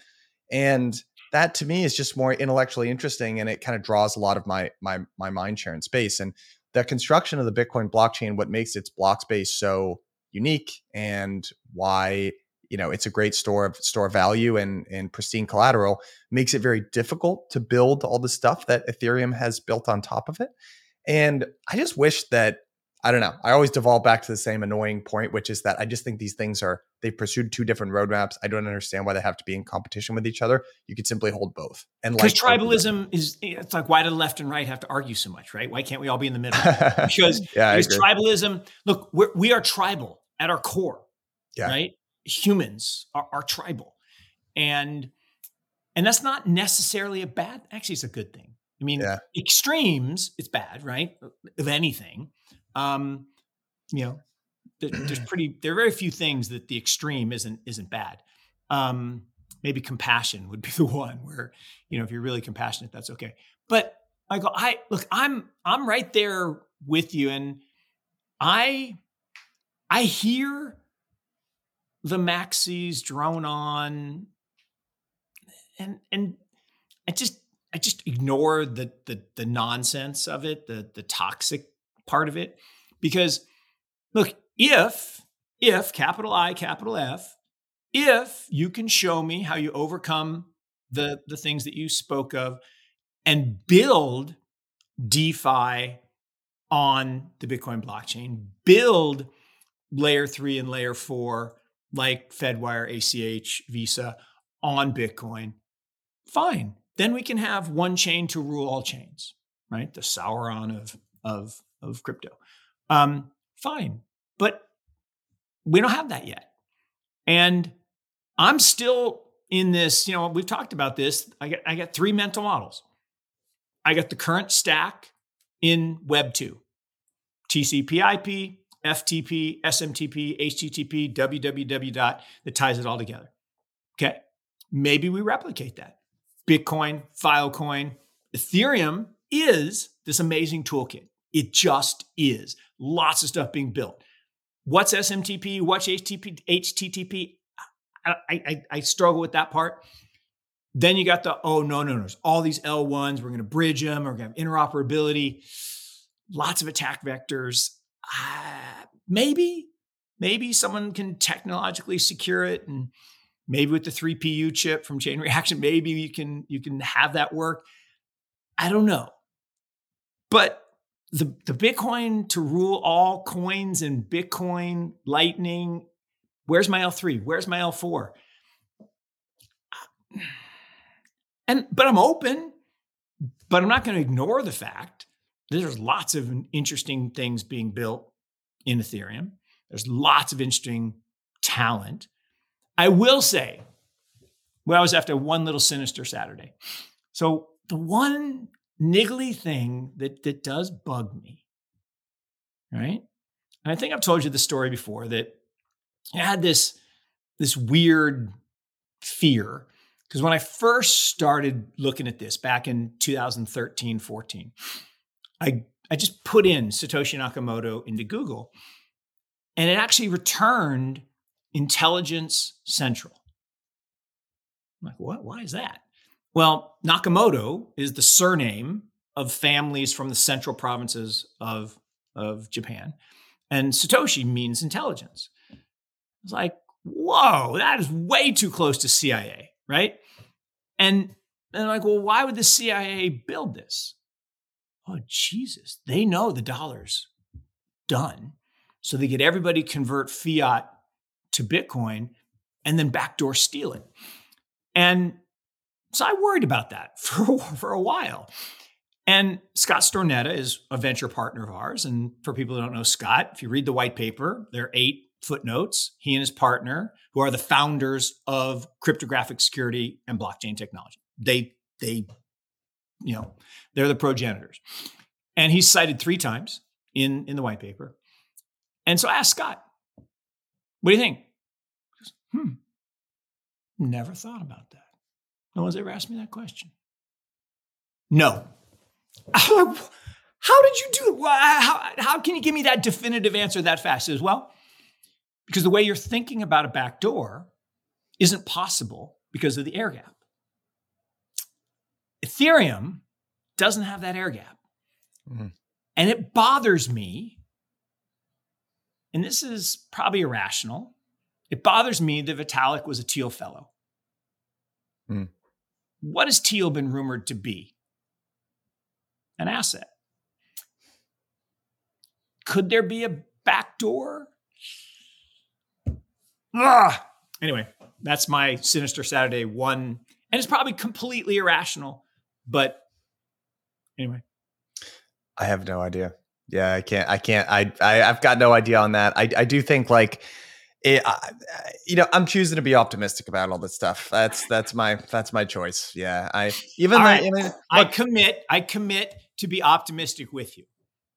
and that to me is just more intellectually interesting and it kind of draws a lot of my my my mind share in space and the construction of the bitcoin blockchain what makes its block space so unique and why you know it's a great store of store value and and pristine collateral makes it very difficult to build all the stuff that ethereum has built on top of it and i just wish that I don't know. I always devolve back to the same annoying point, which is that I just think these things are they've pursued two different roadmaps. I don't understand why they have to be in competition with each other. You could simply hold both. And because like tribalism is eh, it's like why do left and right have to argue so much, right? Why can't we all be in the middle? Because yeah, because tribalism. Look, we're, we are tribal at our core, yeah. right? Humans are, are tribal, and and that's not necessarily a bad. Actually, it's a good thing. I mean, yeah. extremes, it's bad, right? Of anything. Um, you know, there's pretty there are very few things that the extreme isn't isn't bad. Um, maybe compassion would be the one where you know if you're really compassionate, that's okay. But Michael, I look, I'm I'm right there with you, and I I hear the maxis drone on, and and I just I just ignore the the the nonsense of it, the the toxic part of it. Because look, if, if capital I, capital F, if you can show me how you overcome the, the things that you spoke of and build DeFi on the Bitcoin blockchain, build layer three and layer four like Fedwire, ACH, Visa on Bitcoin, fine. Then we can have one chain to rule all chains, right? The Sauron of of of crypto. Um, fine, but we don't have that yet. And I'm still in this, you know, we've talked about this. I got I got three mental models. I got the current stack in Web 2. TCP/IP, FTP, SMTP, HTTP, www dot that ties it all together. Okay. Maybe we replicate that. Bitcoin, Filecoin, Ethereum is this amazing toolkit. It just is. Lots of stuff being built. What's SMTP? What's HTTP? HTTP? I, I, I struggle with that part. Then you got the, oh, no, no, no. All these L1s, we're going to bridge them, we're going to have interoperability, lots of attack vectors. Uh, maybe, maybe someone can technologically secure it and maybe with the 3PU chip from chain reaction, maybe you can you can have that work. I don't know. But the, the Bitcoin to rule all coins and Bitcoin, Lightning, where's my L3? Where's my L4? And but I'm open, but I'm not going to ignore the fact that there's lots of interesting things being built in Ethereum. There's lots of interesting talent. I will say, well, I was after one little sinister Saturday. So the one niggly thing that that does bug me, right? And I think I've told you the story before that I had this this weird fear because when I first started looking at this back in 2013, 14, I I just put in Satoshi Nakamoto into Google and it actually returned Intelligence Central. I'm like, what? Why is that? Well, Nakamoto is the surname of families from the central provinces of, of Japan. And Satoshi means intelligence. It's like, whoa, that is way too close to CIA, right? And, and like, well, why would the CIA build this? Oh, Jesus, they know the dollar's done. So they get everybody convert fiat to Bitcoin and then backdoor steal it. And so I worried about that for, for a while. And Scott Stornetta is a venture partner of ours. And for people who don't know Scott, if you read the white paper, there are eight footnotes. He and his partner, who are the founders of cryptographic security and blockchain technology, they they, you know, they're the progenitors. And he's cited three times in in the white paper. And so I asked Scott, "What do you think?" Goes, hmm, never thought about that. No one's ever asked me that question. No. How did you do it? How, how can you give me that definitive answer that fast? Says, well, because the way you're thinking about a back door isn't possible because of the air gap. Ethereum doesn't have that air gap. Mm-hmm. And it bothers me, and this is probably irrational. It bothers me that Vitalik was a Thiel fellow. Mm. What has Thiel been rumored to be? An asset. Could there be a backdoor? Ah! Anyway, that's my Sinister Saturday one. And it's probably completely irrational, but anyway. I have no idea. Yeah, I can't. I can't. I, I I've got no idea on that. I I do think like it, I, you know, I'm choosing to be optimistic about all this stuff. That's that's my that's my choice. Yeah, I even though, right. Look, I commit. I commit to be optimistic with you.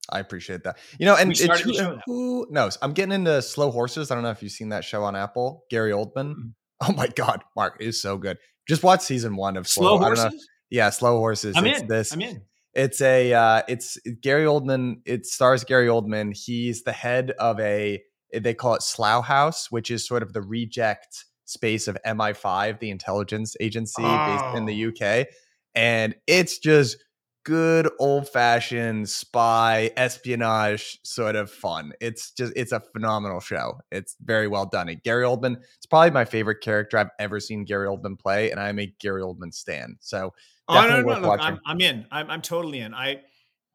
I appreciate that. You know, and it, who, who, knows? I'm getting into slow horses. I don't know if you've seen that show on Apple. Gary Oldman. Mm-hmm. Oh my God, Mark is so good. Just watch season one of Slow, slow Horses. Yeah, Slow Horses. I'm it's in. This. I'm in. It's a. Uh, it's Gary Oldman. It stars Gary Oldman. He's the head of a they call it Slough House, which is sort of the reject space of MI5, the intelligence agency oh. based in the UK. And it's just good old fashioned spy espionage sort of fun. It's just it's a phenomenal show. It's very well done. And Gary Oldman, it's probably my favorite character I've ever seen Gary Oldman play, and I'm a Gary Oldman stan. So definitely oh, no, no, no, I'm, I'm, in. I'm, I'm totally in. I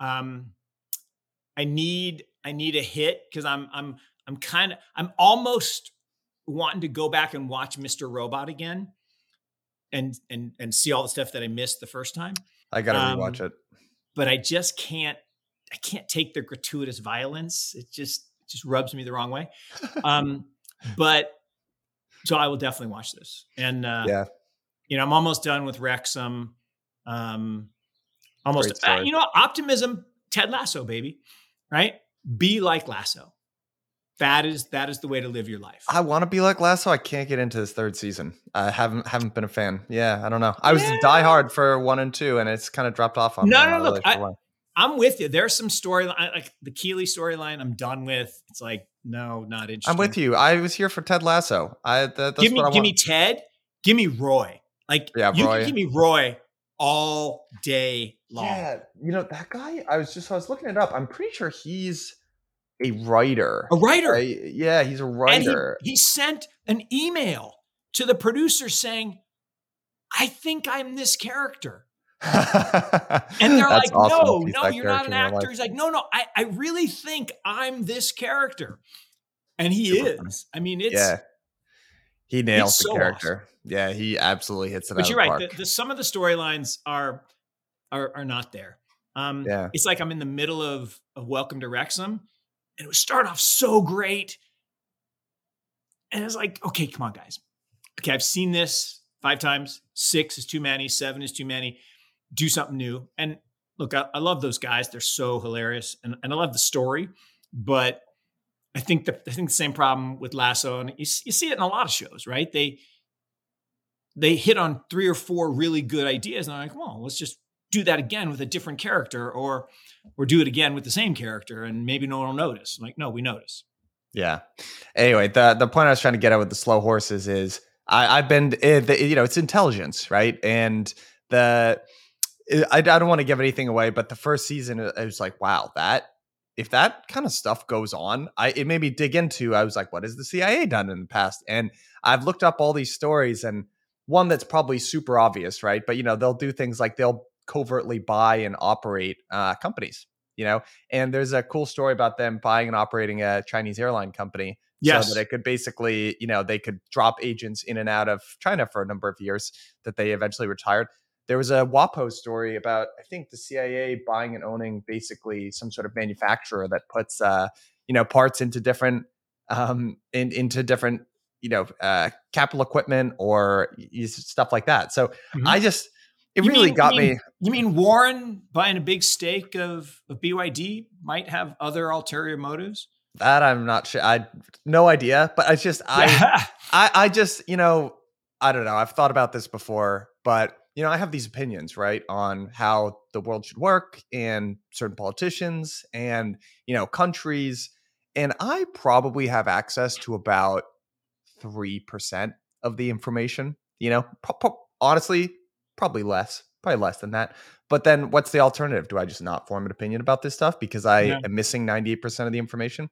um I need I need a hit because I'm I'm I'm kind of I'm almost wanting to go back and watch Mr. Robot again and and and see all the stuff that I missed the first time. I gotta um, rewatch it. But I just can't I can't take the gratuitous violence. It just it just rubs me the wrong way. Um, but so I will definitely watch this. And uh, Yeah. you know, I'm almost done with Wrexham. Um, almost, uh, you know, optimism. Ted Lasso, baby, right? Be like Lasso. That is that is the way to live your life. I want to be like Lasso. I can't get into this third season. I haven't haven't been a fan. Yeah, I don't know. I was Yeah. diehard for one and two, and it's kind of dropped off on No, me. no, look, really sure I, I'm with you. There's some storyline, like the Keeley storyline. I'm done with. It's like no, not interesting. I'm with you. I was here for Ted Lasso. I that, that's give me, what I give me Ted. Give me Roy. Like Yeah, you Roy. can give me Roy all day long. Yeah, you know that guy. I was just I was looking it up. I'm pretty sure he's a writer. A writer. I- yeah, he's a And he, writer. he sent an email to the producer saying, I think I'm this character. And they're like, no, no, you're not an actor. He's like, no, no, I, I really think I'm this character. And he Super is. funny. I mean, it's, yeah, he nails the so character. Yeah, he absolutely hits it. but out you're of right. park. The, the, some of the storylines are, are, are not there. Um, Yeah. It's like I'm in the middle of, of Welcome to Wrexham and it would start off so great. And it's like, okay, come on, guys. Okay, I've seen this five times. Six is too many. Seven is too many. Do something new. And look, I, I love those guys. They're so hilarious, and, and I love the story. But I think the I think the same problem with Lasso, and you, you see it in a lot of shows, right? They they hit on three or four really good ideas, and I'm like, well, let's just do that again with a different character, or or do it again with the same character, and maybe no one will notice. I'm like, no, we notice. Yeah. Anyway, the the point I was trying to get at with the slow horses is I, I've been eh, you know it's intelligence, right? And the eh, I, I don't want to give anything away, but the first season it was like, wow, that if that kind of stuff goes on, I it made me dig into. I was like, what has the CIA done in the past? And I've looked up all these stories, and one that's probably super obvious, right? But you know, they'll do things like they'll covertly buy and operate uh, companies. You know, and there's a cool story about them buying and operating a Chinese airline company Yes. so that it could basically, you know, they could drop agents in and out of China for a number of years that they eventually retired. There was a WAPO story about, I think, the CIA buying and owning basically some sort of manufacturer that puts, uh, you know, parts into different, um, in, into different, you know, uh, capital equipment or stuff like that. So Mhm. I just, it You really mean- you got mean- me. You mean Warren buying a big stake of, of BYD might have other ulterior motives? That I'm not sure. I no idea, but I just I I I just you know I don't know. I've thought about this before, but you know I have these opinions right on how the world should work and certain politicians and you know countries, and I probably have access to about three percent of the information. You know, honestly, probably less, probably less than that. But then, what's the alternative? Do I just not form an opinion about this stuff because I Yeah. am missing ninety eight percent of the information?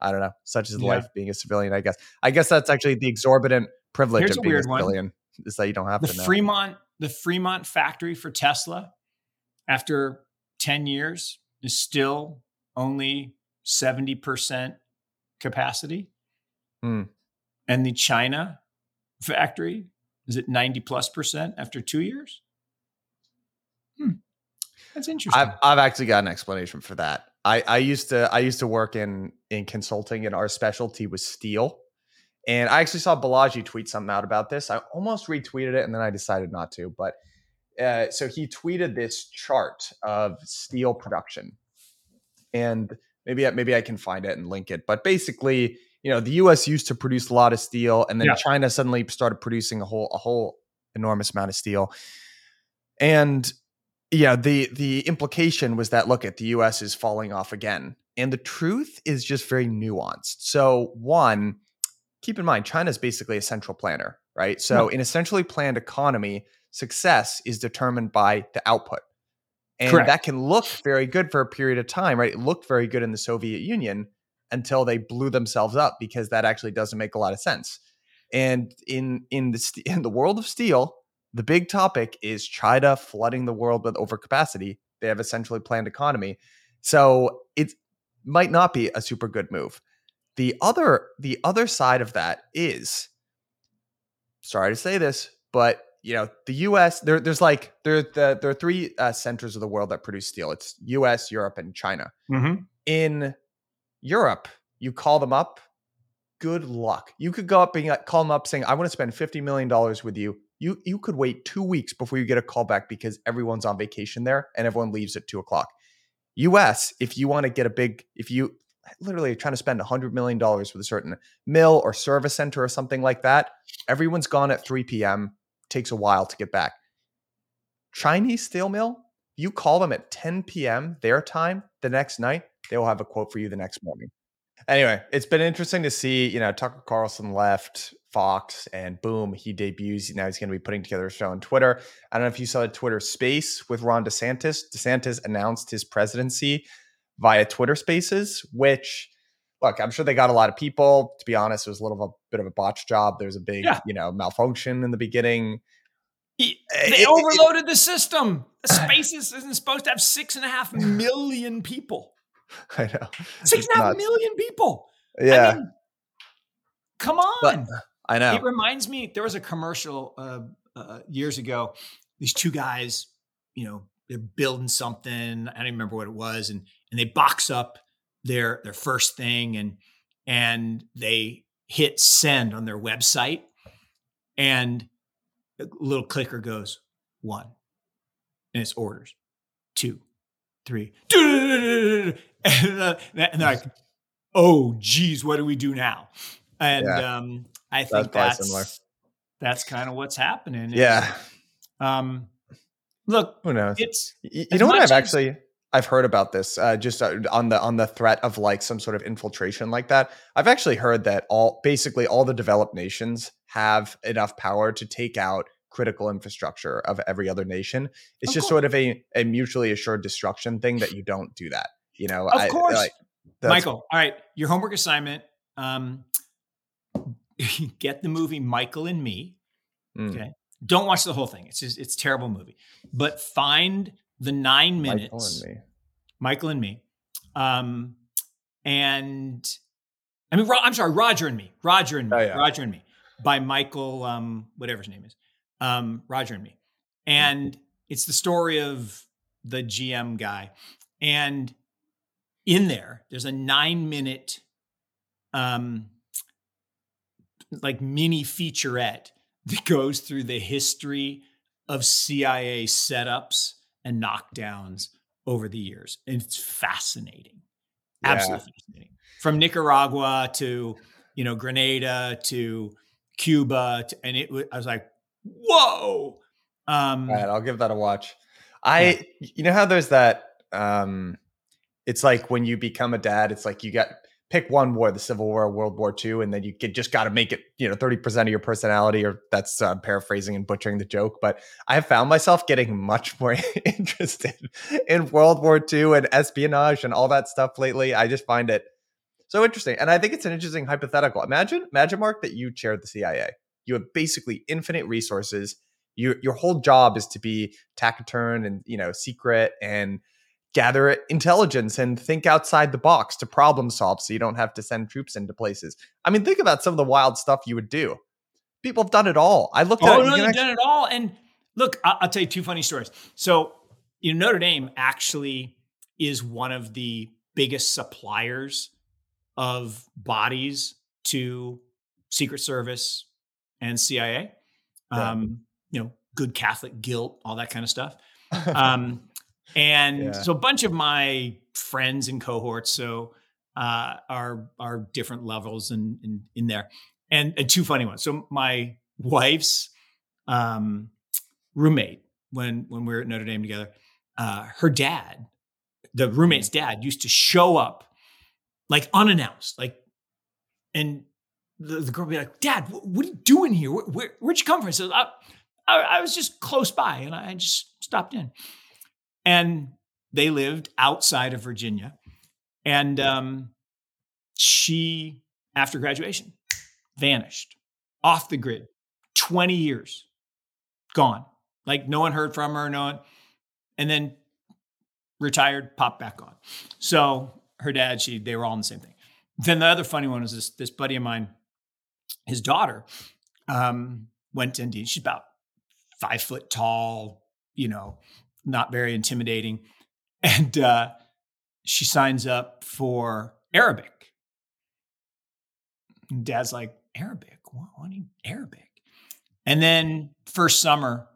I don't know. Such is Yeah. life being a civilian, I guess. I guess that's actually the exorbitant privilege Here's of being a weird one. civilian is that you don't have the to know. Fremont, the Fremont factory for Tesla, after 10 years, is still only 70% capacity. Hmm. And the China factory is it 90 plus percent after two years. Hmm. That's interesting. I've I've actually got an explanation for that. I I used to I used to work in in consulting and our specialty was steel. And I actually saw Balaji tweet something out about this. I almost retweeted it and then I decided not to. But uh, so he tweeted this chart of steel production, and maybe maybe I can find it and link it. But basically, you know, the U.S. used to produce a lot of steel, and then Yeah. China suddenly started producing a whole a whole enormous amount of steel, and yeah, the the implication was that look at the US is falling off again. And the truth is just very nuanced. So one, keep in mind China is basically a central planner, right? So in a centrally planned economy, success is determined by the output. And Correct. that can look very good for a period of time, right? It looked very good in the Soviet Union until they blew themselves up because that actually doesn't make a lot of sense. And in in the st- in the world of steel, the big topic is China flooding the world with overcapacity. They have a centrally planned economy. So it might not be a super good move. The other the other side of that is sorry to say this, but you know, the US there there's like there the, there are three uh, centers of the world that produce steel. It's US, Europe and China. Mhm. In Europe, you call them up good luck. You could go up and like, call them up saying, I want to spend $50 million with you. You you could wait two weeks before you get a call back because everyone's on vacation there and everyone leaves at two o'clock. US, if you want to get a big, if you literally trying to spend $100 million with a certain mill or service center or something like that, everyone's gone at 3 p.m. Takes a while to get back. Chinese steel mill, you call them at 10 p.m. their time the next night, they will have a quote for you the next morning. Anyway, it's been interesting to see, you know, Tucker Carlson left Fox and boom, he debuts. Now he's going to be putting together a show on Twitter. I don't know if you saw the Twitter space with Ron DeSantis. DeSantis announced his presidency via Twitter spaces, which look, I'm sure they got a lot of people. To be honest, it was a little of a bit of a botch job. There's a big, yeah. you know, malfunction in the beginning. He, eh, they it, overloaded it, the system. The Spaces isn't supposed to have six and a half million people. I know. Six and a half million people. Yeah. I mean, come on. But, I know. It reminds me, there was a commercial uh, uh, years ago. These two guys, you know, they're building something. I don't remember what it was, and and they box up their their first thing, and and they hit send on their website, and a little clicker goes one, and it's orders two, three, and, uh, they're like, oh geez, what do we do now? And yeah. um, I think that's that's, that's kind of what's happening. Yeah. um, look, who knows? It's you, you know what I've actually I've heard about this uh, just uh, on the on the threat of like some sort of infiltration like that. I've actually heard that all basically all the developed nations have enough power to take out critical infrastructure of every other nation. It's of just course. sort of a a mutually assured destruction thing that you don't do that. You know, of I, course. Michael, all right, your homework assignment. Um, get the movie Michael and Me. Mm. Okay. Don't watch the whole thing. It's just, it's terrible movie. But find the nine minutes. Michael and Me. Michael and Me. Um, and I mean, I'm sorry, Roger and Me. Roger and Me. Oh, yeah. Roger and Me by Michael, um, whatever his name is. Um, Roger and Me. And it's the story of the GM guy. And in there, there's a nine minute um, like mini featurette that goes through the history of CIA setups and knockdowns over the years. And it's fascinating. Yeah. Absolutely fascinating. From Nicaragua to, you know, Grenada to Cuba. To, and it I was like, whoa. Um, All right, I'll give that a watch. I, yeah. you know how there's that, um, it's like when you become a dad, it's like you get pick one war, the Civil War, World War II, and then you get, just got to make it, you know, 30% of your personality, or that's uh, paraphrasing and butchering the joke. But I have found myself getting much more interested in World War II and espionage and all that stuff lately. I just find it so interesting. And I think it's an interesting hypothetical. Imagine, imagine, Mark, that you chaired the CIA. You have basically infinite resources. You, your whole job is to be taciturn and, you know, secret and gather intelligence and think outside the box to problem solve so you don't have to send troops into places. I mean, think about some of the wild stuff you would do. People have done it all. I looked oh, at it. No, they've done it all. And look, I'll, I'll tell you two funny stories. So, you know, Notre Dame actually is one of the biggest suppliers of bodies to Secret Service and CIA. Yeah. Um, you know, good Catholic guilt, all that kind of stuff. Um, and yeah. so a bunch of my friends and cohorts so uh, are are different levels in, in, in there. And, and two funny ones. So my wife's um, roommate when when we were at notre dame together uh, her dad the roommate's dad used to show up like unannounced like and the, the girl would be like dad what, what are you doing here? Where, where, would you come from? Said I, I, I was just close by and i just stopped in and they lived outside of Virginia. And um, she, after graduation, vanished off the grid. 20 years gone. Like no one heard from her, no one. And then retired, popped back on. So her dad, she, they were all in the same thing. Then the other funny one was this, this buddy of mine, his daughter um, went to India. She's about five foot tall, you know, not very intimidating. And uh, she signs up for Arabic. And dad's like, Arabic? What, do you Arabic? And then first summer,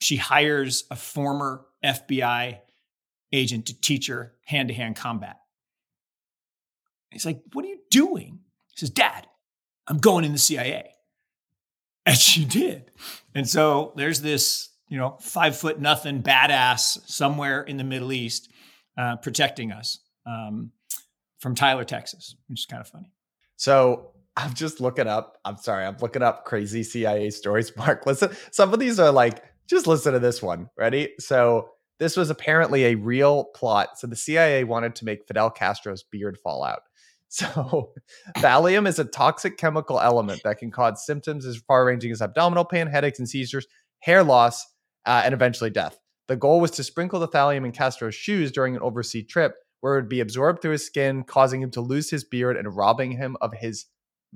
she hires a former FBI agent to teach her hand to hand combat. He's like, What are you doing? He says, Dad, I'm going in the CIA. And she did. And so there's this, you know, five foot nothing badass somewhere in the Middle East uh, protecting us um, from Tyler, Texas, which is kind of funny. So I'm just looking up. I'm sorry, I'm looking up crazy CIA stories. Mark, listen, some of these are like, just listen to this one. Ready? So this was apparently a real plot. So the CIA wanted to make Fidel Castro's beard fall out. So, thallium is a toxic chemical element that can cause symptoms as far ranging as abdominal pain, headaches and seizures, hair loss, uh, and eventually death. The goal was to sprinkle the thallium in Castro's shoes during an overseas trip, where it would be absorbed through his skin, causing him to lose his beard and robbing him of his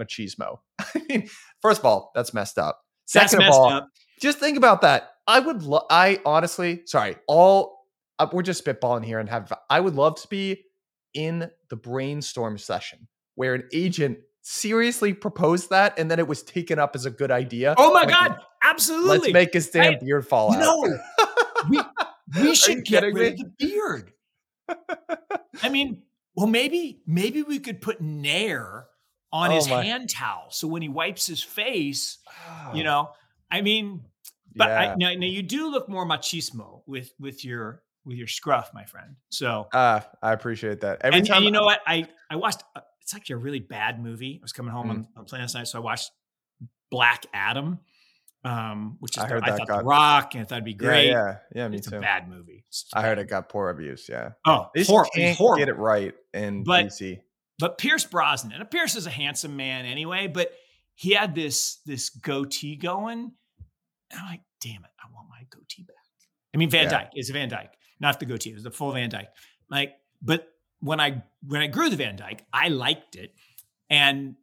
machismo. I mean, first of all, that's messed up. Second That's of all, up. just think about that. I would, lo- I honestly, sorry, all uh, we're just spitballing here and have. I would love to be in the brainstorm session where an agent seriously proposed that and then it was taken up as a good idea. Oh my Like, God, absolutely. Let's make his damn Right. beard fall out. No, we, we should get rid me? of the beard. I mean, well, maybe maybe we could put Nair on Oh his my- hand towel, so when he wipes his face, you Oh, know. I mean, but yeah. I, now, now you do look more machismo with with your with your scruff, my friend. So Uh, I appreciate that. Every and, time and you know what? I I watched. Uh, it's actually a really bad movie. I was coming home Mm. on, on plane last night, so I watched Black Adam, um, which is I the- heard I thought got- The Rock, and I thought it'd be great. Yeah, yeah, yeah me it's too. a bad movie. I heard bad. it got poor reviews. Yeah, Oh, they just hor- can't horrible. get it right in But- DC. But Pierce Brosnan, and Pierce is a handsome man anyway, but he had this this goatee going. And I'm like, damn it, I want my goatee back. I mean, Van Yeah. Dyke is Van Dyke, not the goatee. It was the full Van Dyke. Like, but when I when I grew the Van Dyke, I liked it, and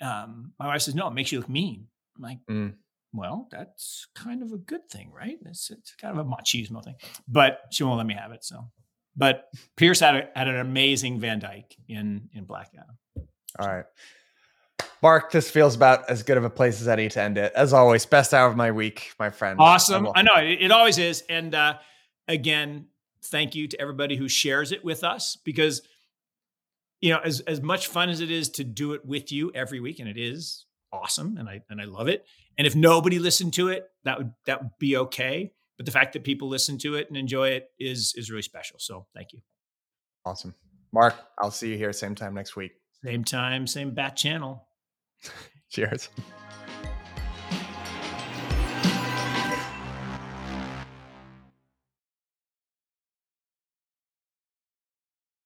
um, my wife says, no, it makes you look mean. I'm like, Mm. Well, that's kind of a good thing, right? It's, it's kind of a machismo thing, but she won't let me have it. So, but Pierce had a, had an amazing Van Dyke in in Black Adam. All right. Mark, this feels about as good of a place as any to end it. As always, best hour of my week, my friend. Awesome. I know it, it always is. And uh, again, thank you to everybody who shares it with us because, you know, as, as much fun as it is to do it with you every week, and it is awesome, and I and I love it. And if nobody listened to it, that would that would be okay. But the fact that people listen to it and enjoy it is is really special. So thank you. Awesome. Mark, I'll see you here same time next week. Same time, same bat channel. Cheers.